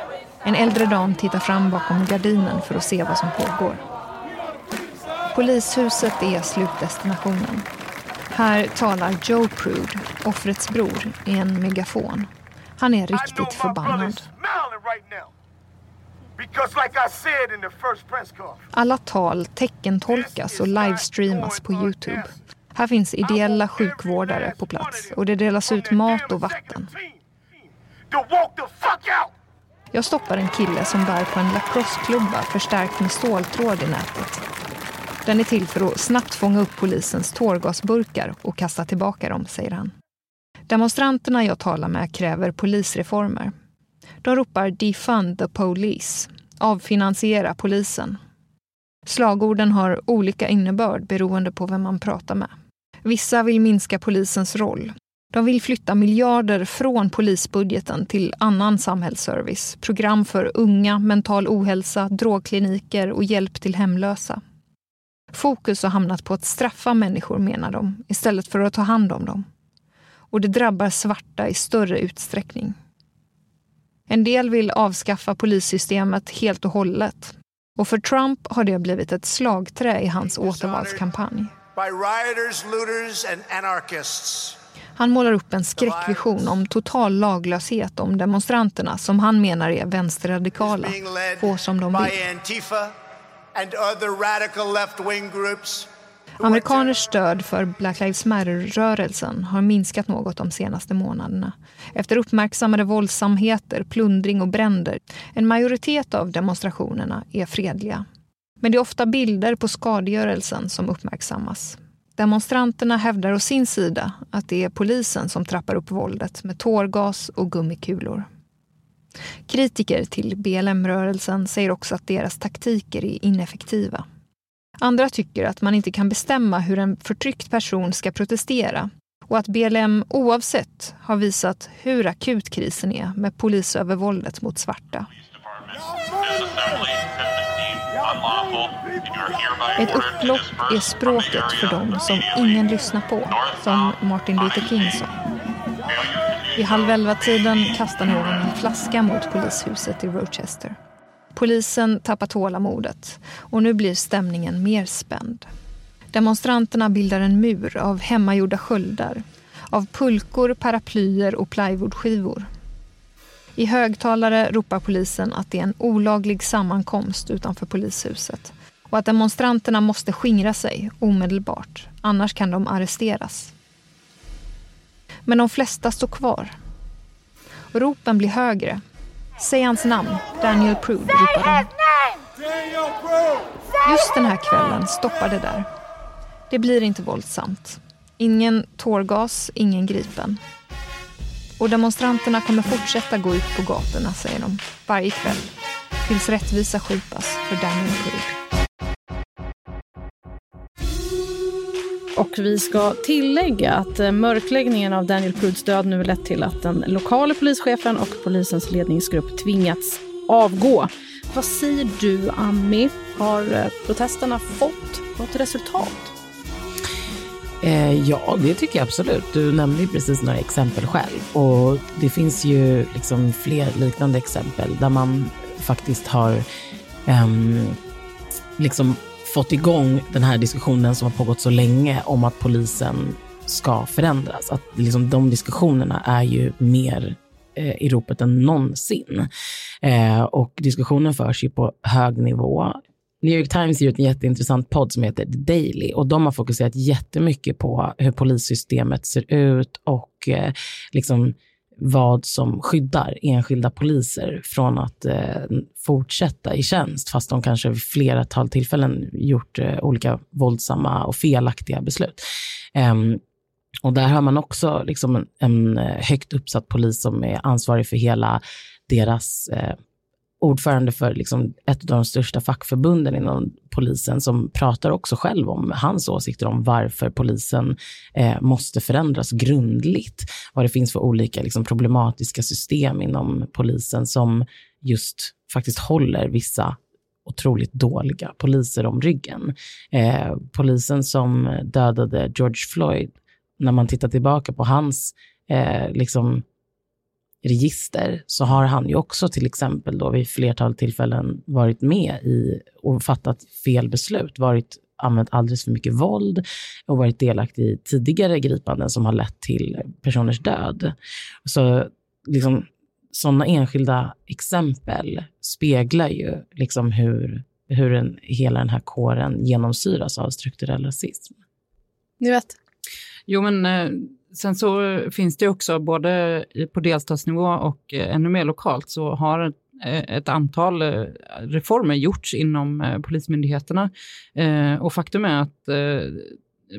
En äldre dam tittar fram bakom gardinen för att se vad som pågår. Polishuset är slutdestinationen. Här talar Joe Prude, offrets bror, i en megafon. Han är riktigt förbannad. Alla tal teckentolkas och livestreamas på Youtube. Här finns ideella sjukvårdare på plats och det delas ut mat och vatten. Jag stoppar en kille som bär på en lacrosseklubba förstärkt med ståltråd i nätet. Den är till för att snabbt fånga upp polisens tårgasburkar och kasta tillbaka dem, säger han. Demonstranterna jag talar med kräver polisreformer. De ropar defund the police, avfinansiera polisen. Slagorden har olika innebörd beroende på vem man pratar med. Vissa vill minska polisens roll. De vill flytta miljarder från polisbudgeten till annan samhällsservice, program för unga, mental ohälsa, drogkliniker och hjälp till hemlösa. Fokus har hamnat på att straffa människor, menar de, istället för att ta hand om dem. Och det drabbar svarta i större utsträckning. En del vill avskaffa polissystemet helt och hållet. Och för Trump har det blivit ett slagträ i hans återvalskampanj. Han målar upp en skräckvision om total laglöshet om demonstranterna som han menar är vänsterradikala, få som de vill. Amerikaners stöd för Black Lives Matter-rörelsen har minskat något de senaste månaderna. Efter uppmärksammade våldsamheter, plundring och bränder. En majoritet av demonstrationerna är fredliga. Men det är ofta bilder på skadegörelsen som uppmärksammas. Demonstranterna hävdar å sin sida att det är polisen som trappar upp våldet med tårgas och gummikulor. Kritiker till BLM-rörelsen säger också att deras taktiker är ineffektiva. Andra tycker att man inte kan bestämma hur en förtryckt person ska protestera och att BLM oavsett har visat hur akut krisen är med polisövervåldet mot svarta. Ett upplopp är språket för dem som ingen lyssnar på, som Martin Luther King sa. Vid halv elva-tiden kastar någon en flaska mot polishuset i Rochester. Polisen tappar tålamodet och nu blir stämningen mer spänd. Demonstranterna bildar en mur av hemmagjorda sköldar, av pulkor, paraplyer och plywoodskivor. I högtalare ropar polisen att det är en olaglig sammankomst utanför polishuset och att demonstranterna måste skingra sig omedelbart, annars kan de arresteras. Men de flesta står kvar. Ropen blir högre. Säg hans namn, Daniel Prude, ropar de. Just den här kvällen stoppar det där. Det blir inte våldsamt. Ingen tårgas, ingen gripen. Och demonstranterna kommer fortsätta gå ut på gatorna, säger de, varje kväll. Tills rättvisa skipas för Daniel Prude. Och vi ska tillägga att eh, mörkläggningen av Daniel Pruds död nu lett till att den lokala polischefen och polisens ledningsgrupp tvingats avgå. Vad säger du, Ami? Har eh, protesterna fått något resultat? Eh, ja, det tycker jag absolut. Du nämnde ju precis några exempel själv. Och det finns ju liksom fler liknande exempel där man faktiskt har um, liksom fått igång den här diskussionen som har pågått så länge om att polisen ska förändras. Att liksom de diskussionerna är ju mer eh, i ropet än någonsin. Eh, och diskussionen förs ju på hög nivå. New York Times ger ut en jätteintressant podd som heter The Daily och de har fokuserat jättemycket på hur polissystemet ser ut och eh, liksom vad som skyddar enskilda poliser från att eh, fortsätta i tjänst, fast de kanske vid flera tal tillfällen gjort eh, olika våldsamma och felaktiga beslut. Um, och där har man också liksom en, en, eh, högt uppsatt polis som är ansvarig för hela deras eh, ordförande för liksom ett av de största fackförbunden inom polisen som pratar också själv om hans åsikter om varför polisen eh, måste förändras grundligt. Vad det finns för olika liksom, problematiska system inom polisen som just faktiskt håller vissa otroligt dåliga poliser om ryggen. Eh, polisen som dödade George Floyd, när man tittar tillbaka på hans eh, liksom, register så har han ju också till exempel då vid flertal tillfällen varit med i och fattat fel beslut, varit använt alldeles för mycket våld och varit delaktig i tidigare gripanden som har lett till personers död. Så liksom, sådana enskilda exempel speglar ju liksom hur, hur en, hela den här kåren genomsyras av strukturell rasism. Ni vet. Jo, men eh, sen så finns det också både på delstatsnivå och eh, ännu mer lokalt så har eh, ett antal eh, reformer gjorts inom polismyndigheterna. Och faktum är att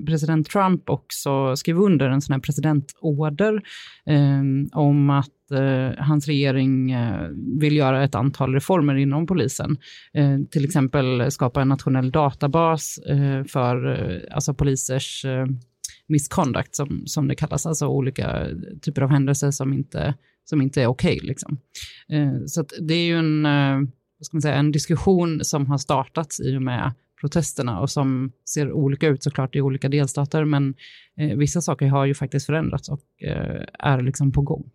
president Trump också skrev under en sån här presidentorder om att hans regering vill göra ett antal reformer inom polisen. till exempel skapa en nationell databas för alltså polisers misconduct som, som det kallas, alltså olika typer av händelser som inte, som inte är okej. Okay, liksom. eh, så det är ju en, eh, vad ska man säga, en diskussion som har startats i och med protesterna och som ser olika ut såklart i olika delstater, men eh, vissa saker har ju faktiskt förändrats och eh, är liksom på gång.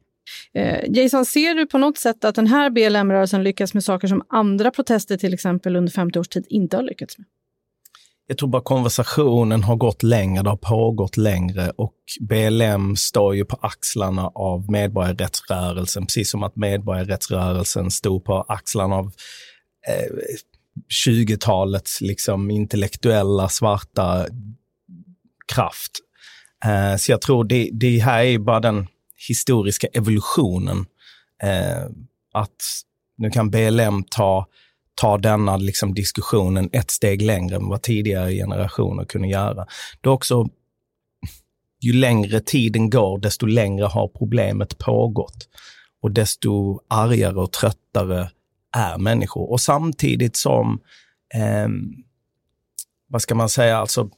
Eh, Jason, ser du på något sätt att den här BLM-rörelsen lyckas med saker som andra protester, till exempel under 50 års tid, inte har lyckats med? Jag tror bara konversationen har gått längre, det har pågått längre och BLM står ju på axlarna av medborgarrättsrörelsen, precis som att medborgarrättsrörelsen stod på axlarna av eh, 20-talets liksom, intellektuella svarta kraft. Eh, så jag tror det, det här är bara den historiska evolutionen. Eh, att nu kan BLM ta ta denna liksom, diskussionen ett steg längre än vad tidigare generationer kunde göra. Det är också, ju längre tiden går, desto längre har problemet pågått. Och desto argare och tröttare är människor. Och samtidigt som, eh, vad ska man säga, alltså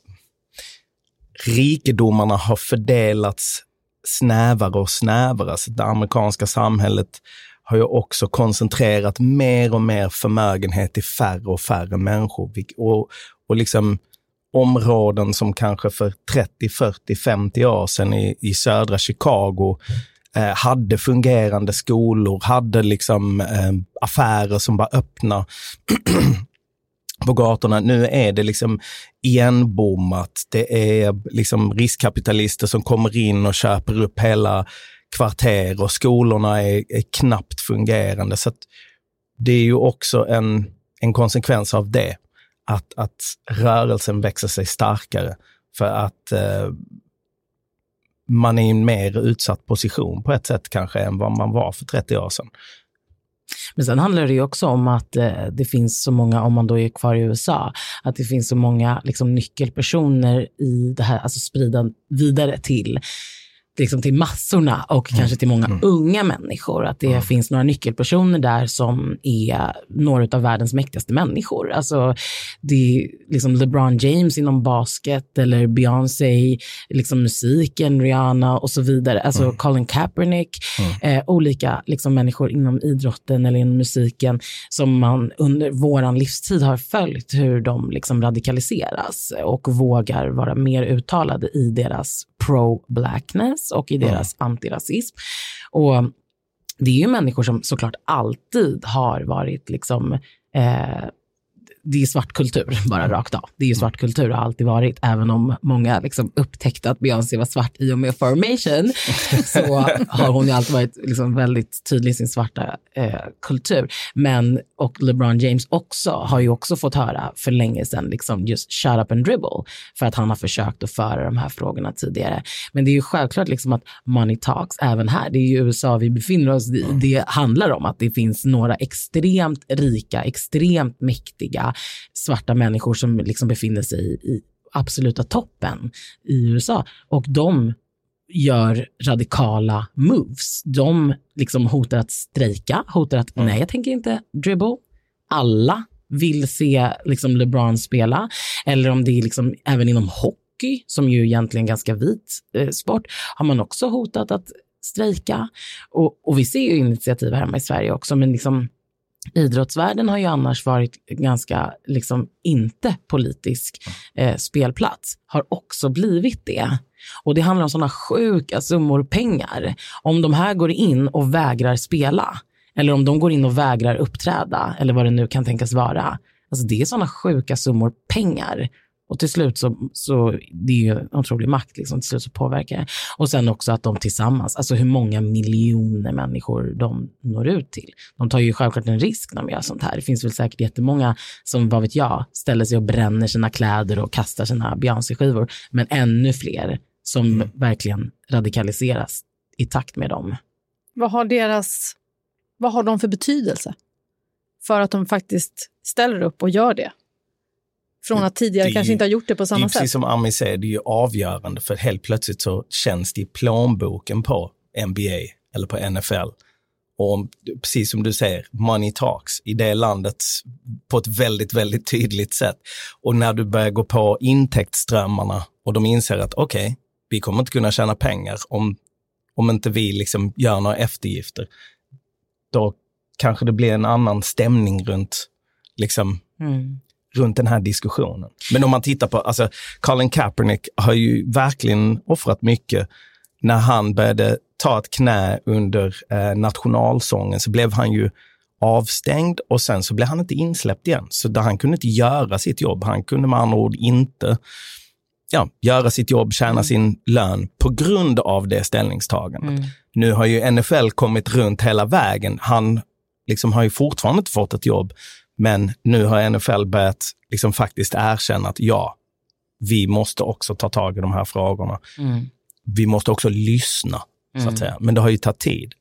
rikedomarna har fördelats snävare och snävare. Så det amerikanska samhället har ju också koncentrerat mer och mer förmögenhet till färre och färre människor. Och, och liksom områden som kanske för 30, 40, 50 år sedan i, i södra Chicago eh, hade fungerande skolor, hade liksom eh, affärer som var öppna på gatorna. Nu är det liksom igenbommat. Det är liksom riskkapitalister som kommer in och köper upp hela kvarter och skolorna är, är knappt fungerande. Så det är ju också en, en konsekvens av det, att, att rörelsen växer sig starkare för att eh, man är i en mer utsatt position på ett sätt kanske än vad man var för 30 år sedan. Men sen handlar det ju också om att eh, det finns så många, om man då är kvar i USA, att det finns så många liksom, nyckelpersoner i det här, alltså sprida vidare till liksom till massorna och mm. kanske till många mm. unga människor. Att det mm. finns några nyckelpersoner där som är några av världens mäktigaste människor. Alltså, det är liksom LeBron James inom basket eller Beyoncé, liksom musiken, Rihanna och så vidare. Alltså mm. Colin Kaepernick, mm. eh, olika liksom, människor inom idrotten eller inom musiken som man under våran livstid har följt hur de liksom radikaliseras och vågar vara mer uttalade i deras pro-blackness och i deras mm. antirasism. Och det är ju människor som såklart alltid har varit liksom eh, det är svart kultur, bara rakt av. Det är ju svart kultur och har alltid varit, även om många liksom upptäckte att Beyoncé var svart i och med Formation, så har hon ju alltid varit liksom väldigt tydlig i sin svarta eh, kultur. Men, och LeBron James också, har ju också fått höra för länge sedan, liksom just shut up and dribble, för att han har försökt att föra de här frågorna tidigare. Men det är ju självklart liksom att money talks, även här, det är ju USA vi befinner oss i, det handlar om att det finns några extremt rika, extremt mäktiga, svarta människor som liksom befinner sig i absoluta toppen i USA. Och de gör radikala moves. De liksom hotar att strejka, hotar att mm. nej, jag tänker inte dribble. Alla vill se liksom LeBron spela. Eller om det är liksom även inom hockey, som ju egentligen ganska vit eh, sport, har man också hotat att strejka. Och, och vi ser ju initiativ här hemma i Sverige också, men liksom Idrottsvärlden har ju annars varit ganska, liksom inte politisk eh, spelplats, har också blivit det. Och det handlar om sådana sjuka summor pengar. Om de här går in och vägrar spela, eller om de går in och vägrar uppträda, eller vad det nu kan tänkas vara. Alltså det är sådana sjuka summor pengar. Och till slut så, så det är ju en otrolig makt, liksom, till slut så påverkar det. Och sen också att de tillsammans, alltså hur många miljoner människor de når ut till. De tar ju självklart en risk när de gör sånt här. Det finns väl säkert jättemånga som, vad vet jag, ställer sig och bränner sina kläder och kastar sina Beyoncé-skivor. Men ännu fler som mm. verkligen radikaliseras i takt med dem. Vad har deras, vad har de för betydelse för att de faktiskt ställer upp och gör det? Från att tidigare kanske inte har gjort det på samma det sätt. Precis som Ami säger, det är ju avgörande för helt plötsligt så känns det i plånboken på NBA eller på NFL. Och om, precis som du säger, money talks i det landet på ett väldigt, väldigt tydligt sätt. Och när du börjar gå på intäktsströmmarna och de inser att okej, okay, vi kommer inte kunna tjäna pengar om, om inte vi liksom gör några eftergifter. Då kanske det blir en annan stämning runt liksom, mm runt den här diskussionen. Men om man tittar på, alltså Colin Kaepernick har ju verkligen offrat mycket. När han började ta ett knä under eh, nationalsången så blev han ju avstängd och sen så blev han inte insläppt igen. Så där han kunde inte göra sitt jobb. Han kunde med andra ord inte ja, göra sitt jobb, tjäna mm. sin lön på grund av det ställningstagandet. Mm. Nu har ju NFL kommit runt hela vägen. Han liksom har ju fortfarande inte fått ett jobb, men nu har NFL börjat liksom faktiskt erkänna att ja, vi måste också ta tag i de här frågorna. Mm. Vi måste också lyssna, så att mm. säga. Men det har ju tagit tid.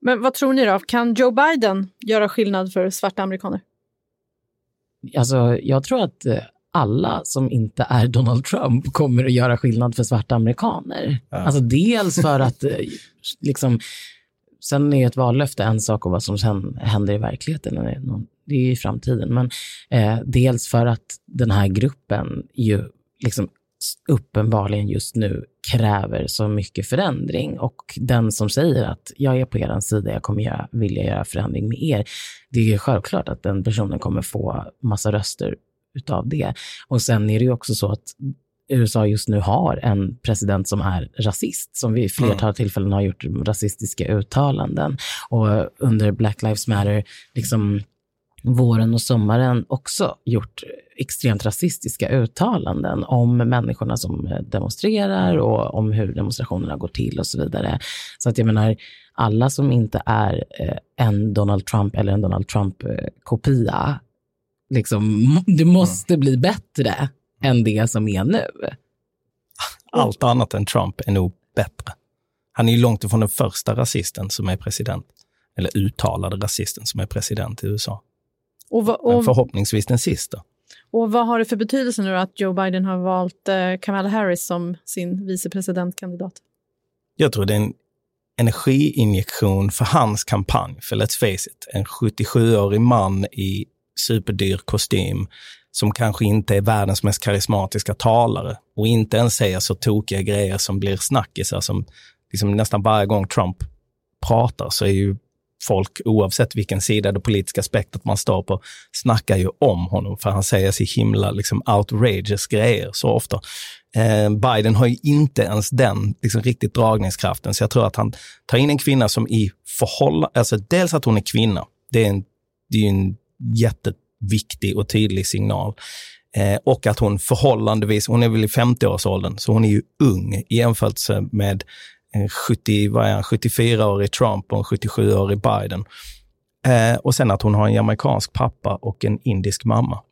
Men vad tror ni då? Kan Joe Biden göra skillnad för svarta amerikaner? Alltså, jag tror att eh, alla som inte är Donald Trump kommer att göra skillnad för svarta amerikaner. Ja. Alltså dels för att eh, liksom, sen är ett vallöfte en sak och vad som sen händer i verkligheten, det är i framtiden. Men eh, dels för att den här gruppen ju liksom uppenbarligen just nu kräver så mycket förändring och den som säger att jag är på er sida, jag kommer göra, vilja göra förändring med er, det är ju självklart att den personen kommer få massa röster utav det. Och sen är det ju också så att USA just nu har en president som är rasist, som vid flertal tillfällen har gjort rasistiska uttalanden. Och under Black Lives Matter, liksom våren och sommaren också gjort extremt rasistiska uttalanden om människorna som demonstrerar och om hur demonstrationerna går till och så vidare. Så att jag menar, alla som inte är eh, en Donald Trump eller en Donald Trump-kopia, liksom, det måste bli bättre än det som är nu. Allt annat än Trump är nog bättre. Han är ju långt ifrån den första rasisten som är president. Eller uttalade rasisten som är president i USA. Och, Men och, förhoppningsvis den sista. och vad har det för betydelse nu att Joe Biden har valt eh, Kamala Harris som sin vicepresidentkandidat? Jag tror det är en energiinjektion för hans kampanj. För let's face it, en 77-årig man i superdyr kostym som kanske inte är världens mest karismatiska talare och inte ens säger så tokiga grejer som blir snackisar som liksom nästan varje gång Trump pratar så är ju folk, oavsett vilken sida det politiska spektrat man står på, snackar ju om honom för han säger så himla liksom outrageous grejer så ofta. Eh, Biden har ju inte ens den liksom, riktigt dragningskraften, så jag tror att han tar in en kvinna som i förhållande, alltså dels att hon är kvinna, det är, en, det är ju en viktig och tydlig signal. Eh, och att hon förhållandevis, hon är väl i 50-årsåldern, så hon är ju ung i jämförelse med eh, en 70, vad är han, 74-årig Trump och en 77-årig Biden. Eh, och sen att hon har en jamaicansk pappa och en indisk mamma.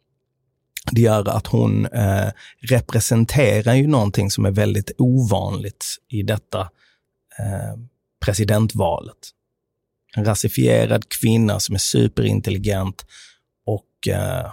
Det gör att hon eh, representerar ju någonting som är väldigt ovanligt i detta eh, presidentvalet. En rasifierad kvinna som är superintelligent och, eh,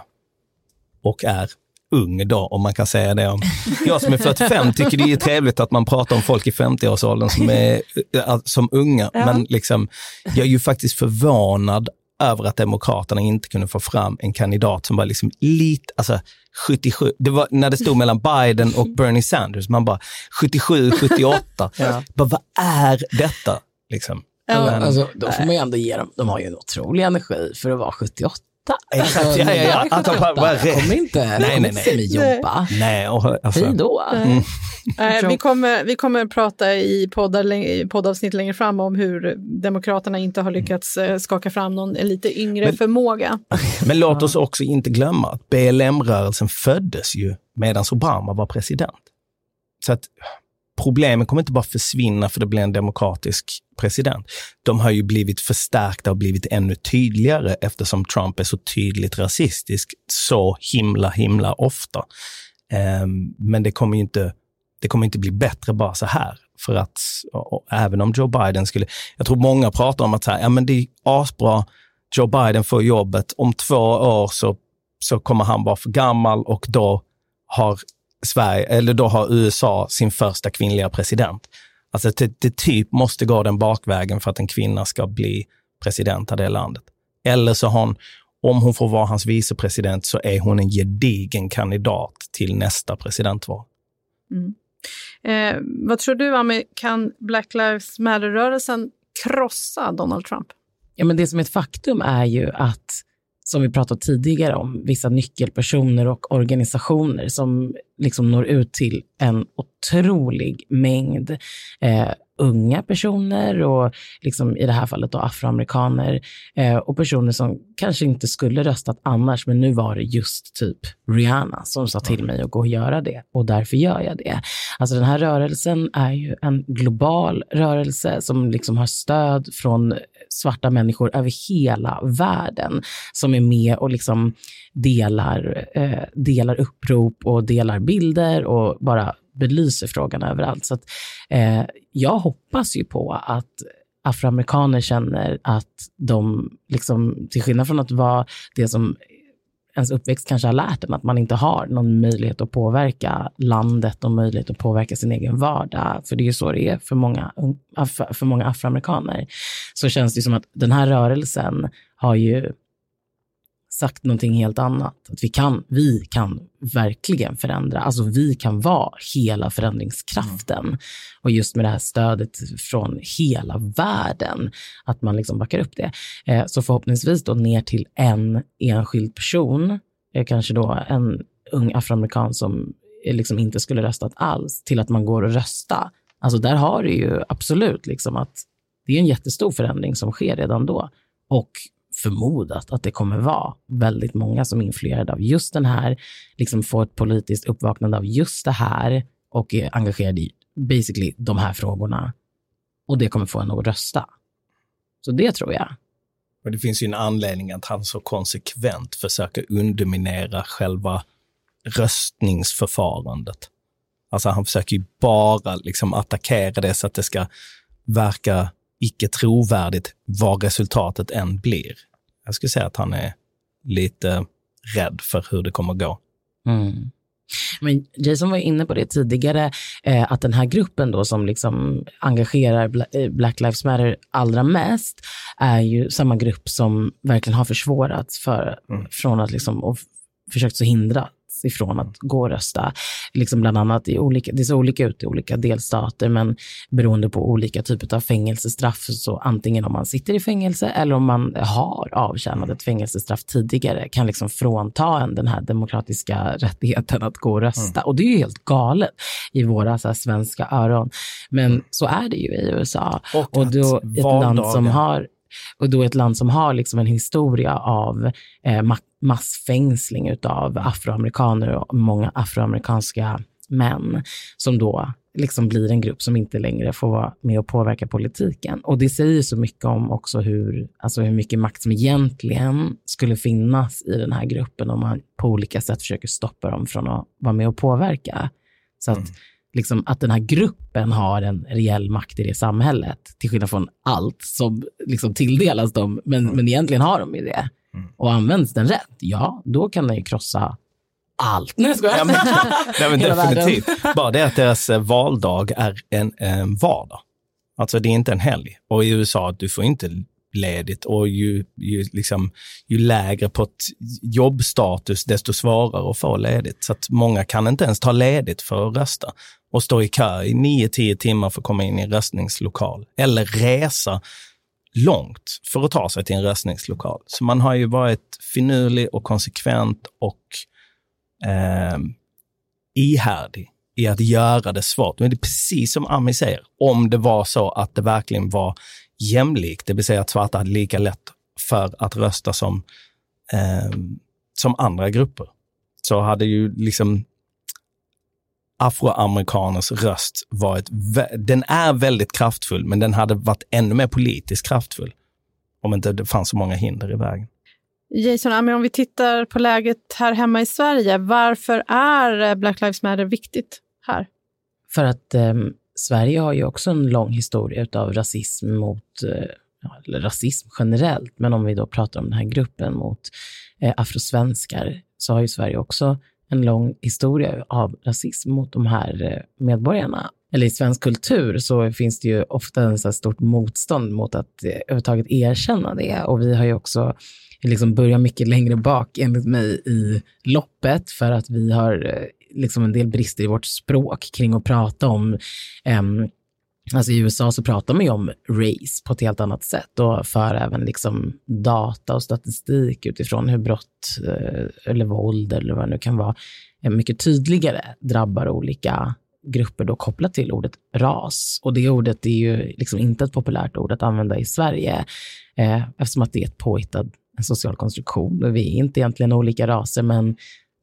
och är ung då, om man kan säga det. om- Jag som är 45 tycker det är trevligt att man pratar om folk i 50-årsåldern som är eh, som unga, Ja. men liksom, jag är ju faktiskt förvånad över att Demokraterna inte kunde få fram en kandidat som var liksom lite, alltså 77, det var när det stod mellan Biden och Bernie Sanders, man bara 77, 78, Ja. bara, vad är detta? Liksom. Ja, Men- alltså, då får man ju ändå ge dem, de har ju en otrolig energi för att vara 78. Exakt, Alltså, ja, ja, ja. Att de bara- 78, bara- kommer inte, Nej, nej, nej, jobba. Nej, och, alltså, Hej då. Mm. Eh, vi, kommer, vi kommer prata i, poddar, poddavsnitt längre fram om hur Demokraterna inte har lyckats eh, skaka fram någon lite yngre Men- förmåga. Men låt oss också inte glömma att BLM-rörelsen föddes ju medan Obama var president. Så att problemen kommer inte bara försvinna för det blir en demokratisk president. De har ju blivit förstärkta och blivit ännu tydligare eftersom Trump är så tydligt rasistisk så himla, himla ofta. Ehm, men det kommer ju inte, det kommer inte bli bättre bara så här. För att även om Joe Biden skulle, jag tror många pratar om att så här, ja, men det är asbra, Joe Biden får jobbet, om två år så, så kommer han vara för gammal och då har Sverige, eller då har USA sin första kvinnliga president. Alltså det, det typ måste gå den bakvägen för att en kvinna ska bli president av det landet. Eller så har hon, om hon får vara hans vicepresident så är hon en gedigen kandidat till nästa presidentval. Mm. Eh, vad tror du, Ami, kan Black Lives Matter-rörelsen krossa Donald Trump? Ja, men det som är ett faktum är ju att, som vi pratat tidigare om, vissa nyckelpersoner och organisationer som liksom når ut till en otrolig mängd eh, unga personer och liksom i det här fallet då afroamerikaner eh, och personer som kanske inte skulle röstat annars, men nu var det just typ Rihanna som sa till mig att gå och göra det och därför gör jag det. Alltså den här rörelsen är ju en global rörelse som liksom har stöd från svarta människor över hela världen som är med och liksom delar, eh, delar upprop och delar bilder och bara belyser frågan överallt. Så att, eh, jag hoppas ju på att afroamerikaner känner att de, liksom, till skillnad från att vara det som ens uppväxt kanske har lärt en, att man inte har någon möjlighet att påverka landet och möjlighet att påverka sin egen vardag, för det är ju så det är för många, för många afroamerikaner, så känns det som att den här rörelsen har ju sagt någonting helt annat. Att vi kan, vi kan verkligen förändra. Alltså vi kan vara hela förändringskraften. Mm. Och just med det här stödet från hela världen, att man liksom backar upp det. Eh, så förhoppningsvis då ner till en enskild person, eh, kanske då en ung afroamerikan som eh, liksom inte skulle röstat alls, till att man går och rösta. Alltså där har du ju absolut liksom att det är en jättestor förändring som sker redan då. Och förmodat att det kommer vara väldigt många som är influerade av just den här, liksom får ett politiskt uppvaknande av just det här och är engagerade i basically de här frågorna. Och det kommer få en att rösta. Så det tror jag. Och det finns ju en anledning att han så konsekvent försöker underminera själva röstningsförfarandet. Alltså han försöker ju bara liksom attackera det så att det ska verka icke trovärdigt vad resultatet än blir. Jag skulle säga att han är lite rädd för hur det kommer gå. Mm. Men Jason var inne på det tidigare, eh, att den här gruppen då som liksom engagerar eh, Black Lives Matter allra mest är ju samma grupp som verkligen har försvårats för, mm. från att liksom, och försökt så hindra ifrån att gå och rösta. Liksom bland annat i olika, det ser olika ut i olika delstater, men beroende på olika typer av fängelsestraff, så antingen om man sitter i fängelse eller om man har avtjänat ett fängelsestraff tidigare, kan liksom frånta en den här demokratiska rättigheten att gå och rösta. Mm. Och det är ju helt galet i våra så svenska öron. Men mm. så är det ju i USA. Och, och då ett land som har och då ett land som har liksom en historia av eh, massfängsling av afroamerikaner och många afroamerikanska män som då liksom blir en grupp som inte längre får vara med och påverka politiken. Och det säger så mycket om också hur, alltså hur mycket makt som egentligen skulle finnas i den här gruppen om man på olika sätt försöker stoppa dem från att vara med och påverka. Så att, mm liksom, att den här gruppen har en reell makt i det samhället, till skillnad från allt som liksom tilldelas dem, men, mm. men egentligen har de ju det. Mm. Och används den rätt, ja, då kan den ju krossa allt. Nej, jag ja, men, nej, men definitivt. Bara det att deras eh, valdag är en, en vardag. Alltså det är inte en helg. Och i USA, du får inte ledigt och ju, ju, liksom, ju lägre på ett jobbstatus, desto svårare att få ledigt. Så att många kan inte ens ta ledigt för att rösta och stå i kö i 9-10 timmar för att komma in i en röstningslokal. Eller resa långt för att ta sig till en röstningslokal. Så man har ju varit finurlig och konsekvent och eh, ihärdig i att göra det svårt. Men det är precis som Ami säger, om det var så att det verkligen var jämlikt, det vill säga att svarta hade lika lätt för att rösta som, eh, som andra grupper, så hade ju liksom afroamerikaners röst varit, den är väldigt kraftfull, men den hade varit ännu mer politiskt kraftfull om inte det fanns så många hinder i vägen. Jason, om vi tittar på läget här hemma i Sverige, varför är Black Lives Matter viktigt här? För att eh, Sverige har ju också en lång historia av rasism mot, eh, eller rasism generellt, men om vi då pratar om den här gruppen mot eh, afrosvenskar, så har ju Sverige också en lång historia av rasism mot de här eh, medborgarna. Eller i svensk kultur så finns det ju ofta en så stort motstånd mot att eh, överhuvudtaget erkänna det. Och vi har ju också liksom börjat mycket längre bak, enligt mig, i loppet för att vi har eh, liksom en del brister i vårt språk kring att prata om um, Alltså i USA så pratar man ju om race på ett helt annat sätt och för även liksom data och statistik utifrån hur brott eh, eller våld eller vad det nu kan vara mycket tydligare drabbar olika grupper då kopplat till ordet ras. Och det ordet är ju liksom inte ett populärt ord att använda i Sverige eh, eftersom att det är ett påhittad social konstruktion. Vi är inte egentligen olika raser, men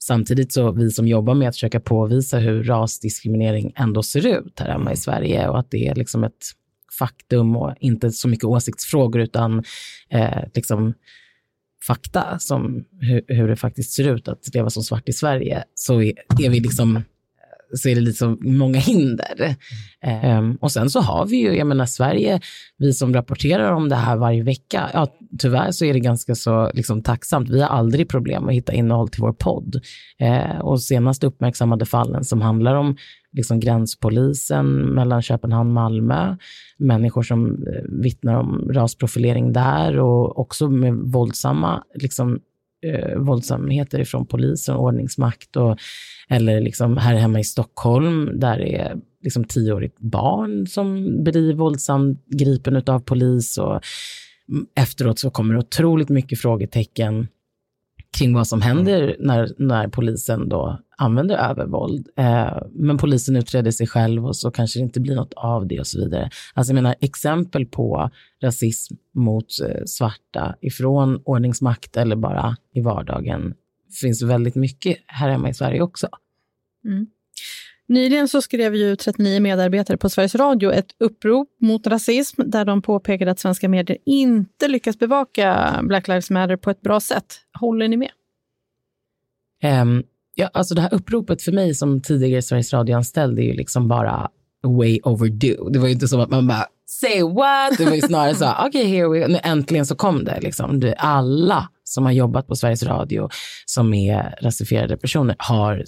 Samtidigt så vi som jobbar med att försöka påvisa hur rasdiskriminering ändå ser ut här hemma i Sverige och att det är liksom ett faktum och inte så mycket åsiktsfrågor utan eh, liksom fakta som hur, hur, det faktiskt ser ut att leva som svart i Sverige så är, är vi liksom så är det liksom många hinder. Um, och sen så har vi ju, jag menar Sverige, vi som rapporterar om det här varje vecka, ja tyvärr så är det ganska så liksom, tacksamt. Vi har aldrig problem att hitta innehåll till vår podd. Uh, och senast uppmärksammade fallen som handlar om liksom gränspolisen mellan Köpenhamn och Malmö, människor som eh, vittnar om rasprofilering där och också med våldsamma liksom, eh, våldsamheter från polisen och ordningsmakt. Och, eller liksom här hemma i Stockholm, där det är liksom tioårigt barn som blir våldsamt gripen av polis. Och mm, efteråt så kommer det otroligt mycket frågetecken kring vad som händer när, när polisen då använder övervåld. Eh, men polisen utreder sig själv och så kanske det inte blir något av det och så vidare. Alltså jag menar exempel på rasism mot eh, svarta ifrån ordningsmakt eller bara i vardagen finns väldigt mycket här hemma i Sverige också. Mm. Nyligen så skrev ju 39 medarbetare på Sveriges Radio ett upprop mot rasism där de påpekade att svenska medier inte lyckas bevaka Black Lives Matter på ett bra sätt. Håller ni med? Um, ja, alltså det här uppropet för mig som tidigare Sveriges Radio-anställd är ju liksom bara way overdue. Det var ju inte som att man bara say what? Det var ju snarare så, okej, okay, here we go. Nu äntligen så kom det. Liksom. Alla som har jobbat på Sveriges Radio som är rasifierade personer har,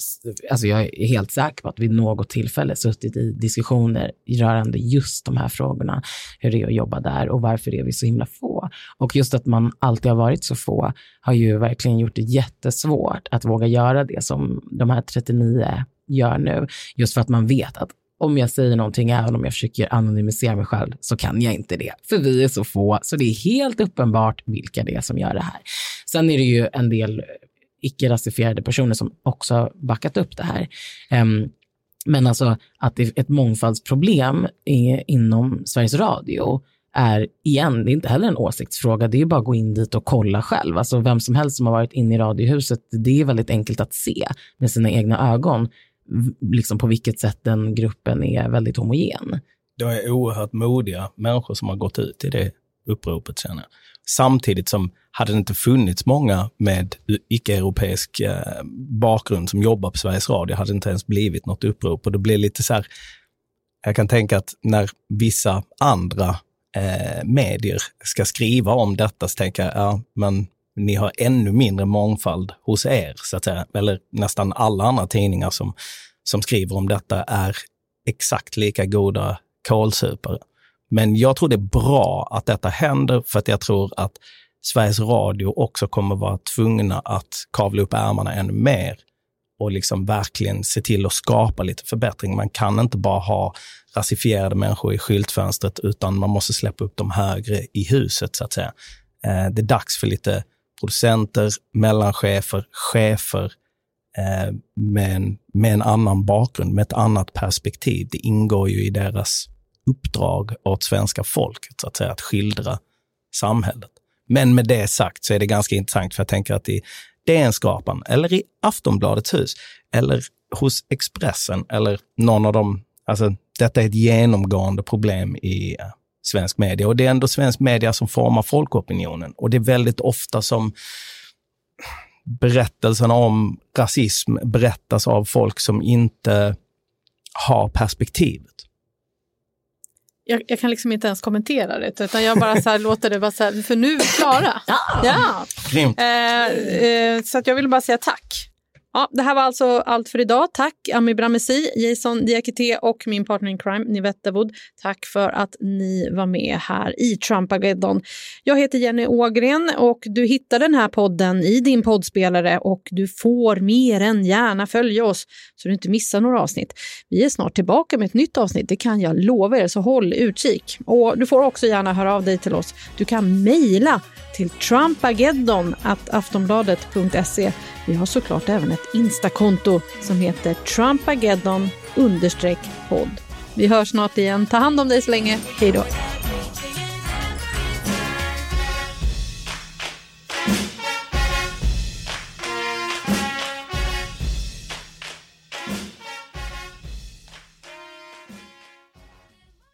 alltså jag är helt säker på att vid något tillfälle suttit i diskussioner rörande just de här frågorna, hur det är att jobba där och varför är vi så himla få? Och just att man alltid har varit så få har ju verkligen gjort det jättesvårt att våga göra det som de här 39 gör nu, just för att man vet att om jag säger någonting, även om jag försöker anonymisera mig själv, så kan jag inte det. För vi är så få, så det är helt uppenbart vilka det är som gör det här. Sen är det ju en del icke-rasifierade personer som också har backat upp det här. Um, men alltså att det är ett mångfaldsproblem inom Sveriges Radio är, igen, det är inte heller en åsiktsfråga, det är bara att gå in dit och kolla själv. Alltså vem som helst som har varit inne i Radiohuset, det är väldigt enkelt att se med sina egna ögon liksom på vilket sätt den gruppen är väldigt homogen. Det är oerhört modiga människor som har gått ut i det uppropet känner jag. Samtidigt som hade det inte funnits många med icke-europeisk eh, bakgrund som jobbar på Sveriges Radio hade det inte ens blivit något upprop. Och det blir lite så här, jag kan tänka att när vissa andra eh, medier ska skriva om detta så tänker jag, ja men ni har ännu mindre mångfald hos er, så att säga. Eller nästan alla andra tidningar som, som skriver om detta är exakt lika goda kålsupare. Men jag tror det är bra att detta händer för att jag tror att Sveriges Radio också kommer vara tvungna att kavla upp ärmarna ännu mer och liksom verkligen se till att skapa lite förbättring. Man kan inte bara ha rasifierade människor i skyltfönstret, utan man måste släppa upp dem högre i huset, så att säga. Eh, det är dags för lite producenter, mellanchefer, chefer eh, med, en, med en annan bakgrund, med ett annat perspektiv. Det ingår ju i deras uppdrag åt svenska folket, så att säga, att skildra samhället. Men med det sagt så är det ganska intressant, för jag tänker att i DN-skrapan eller i Aftonbladets hus, eller hos Expressen, eller någon av dem, alltså detta är ett genomgående problem i eh, svensk media. Och det är ändå svensk media som formar folkopinionen. Och det är väldigt ofta som berättelserna om rasism berättas av folk som inte har perspektivet. Jag, jag, kan liksom inte ens kommentera det, utan jag bara så här, låter det vara så här, för nu klara. Ja! ja. Eh, eh, så att jag vill bara säga tack. Ja, det här var alltså allt för idag. Tack Ami Bramesi, Jason Diakité och min partner in crime, Nivette Wood. Tack för att ni var med här i Trumpageddon. Jag heter Jenny Ågren och du hittar den här podden i din poddspelare och du får mer än gärna följa oss så du inte missar några avsnitt. Vi är snart tillbaka med ett nytt avsnitt, det kan jag lova er, så håll utkik. Och du får också gärna höra av dig till oss. Du kan mejla till trumpageddon aftonbladet.se. Vi har såklart även ett ett Instakonto som heter trumpageddon podd. Vi hörs snart igen. Ta hand om dig så länge. Hej då!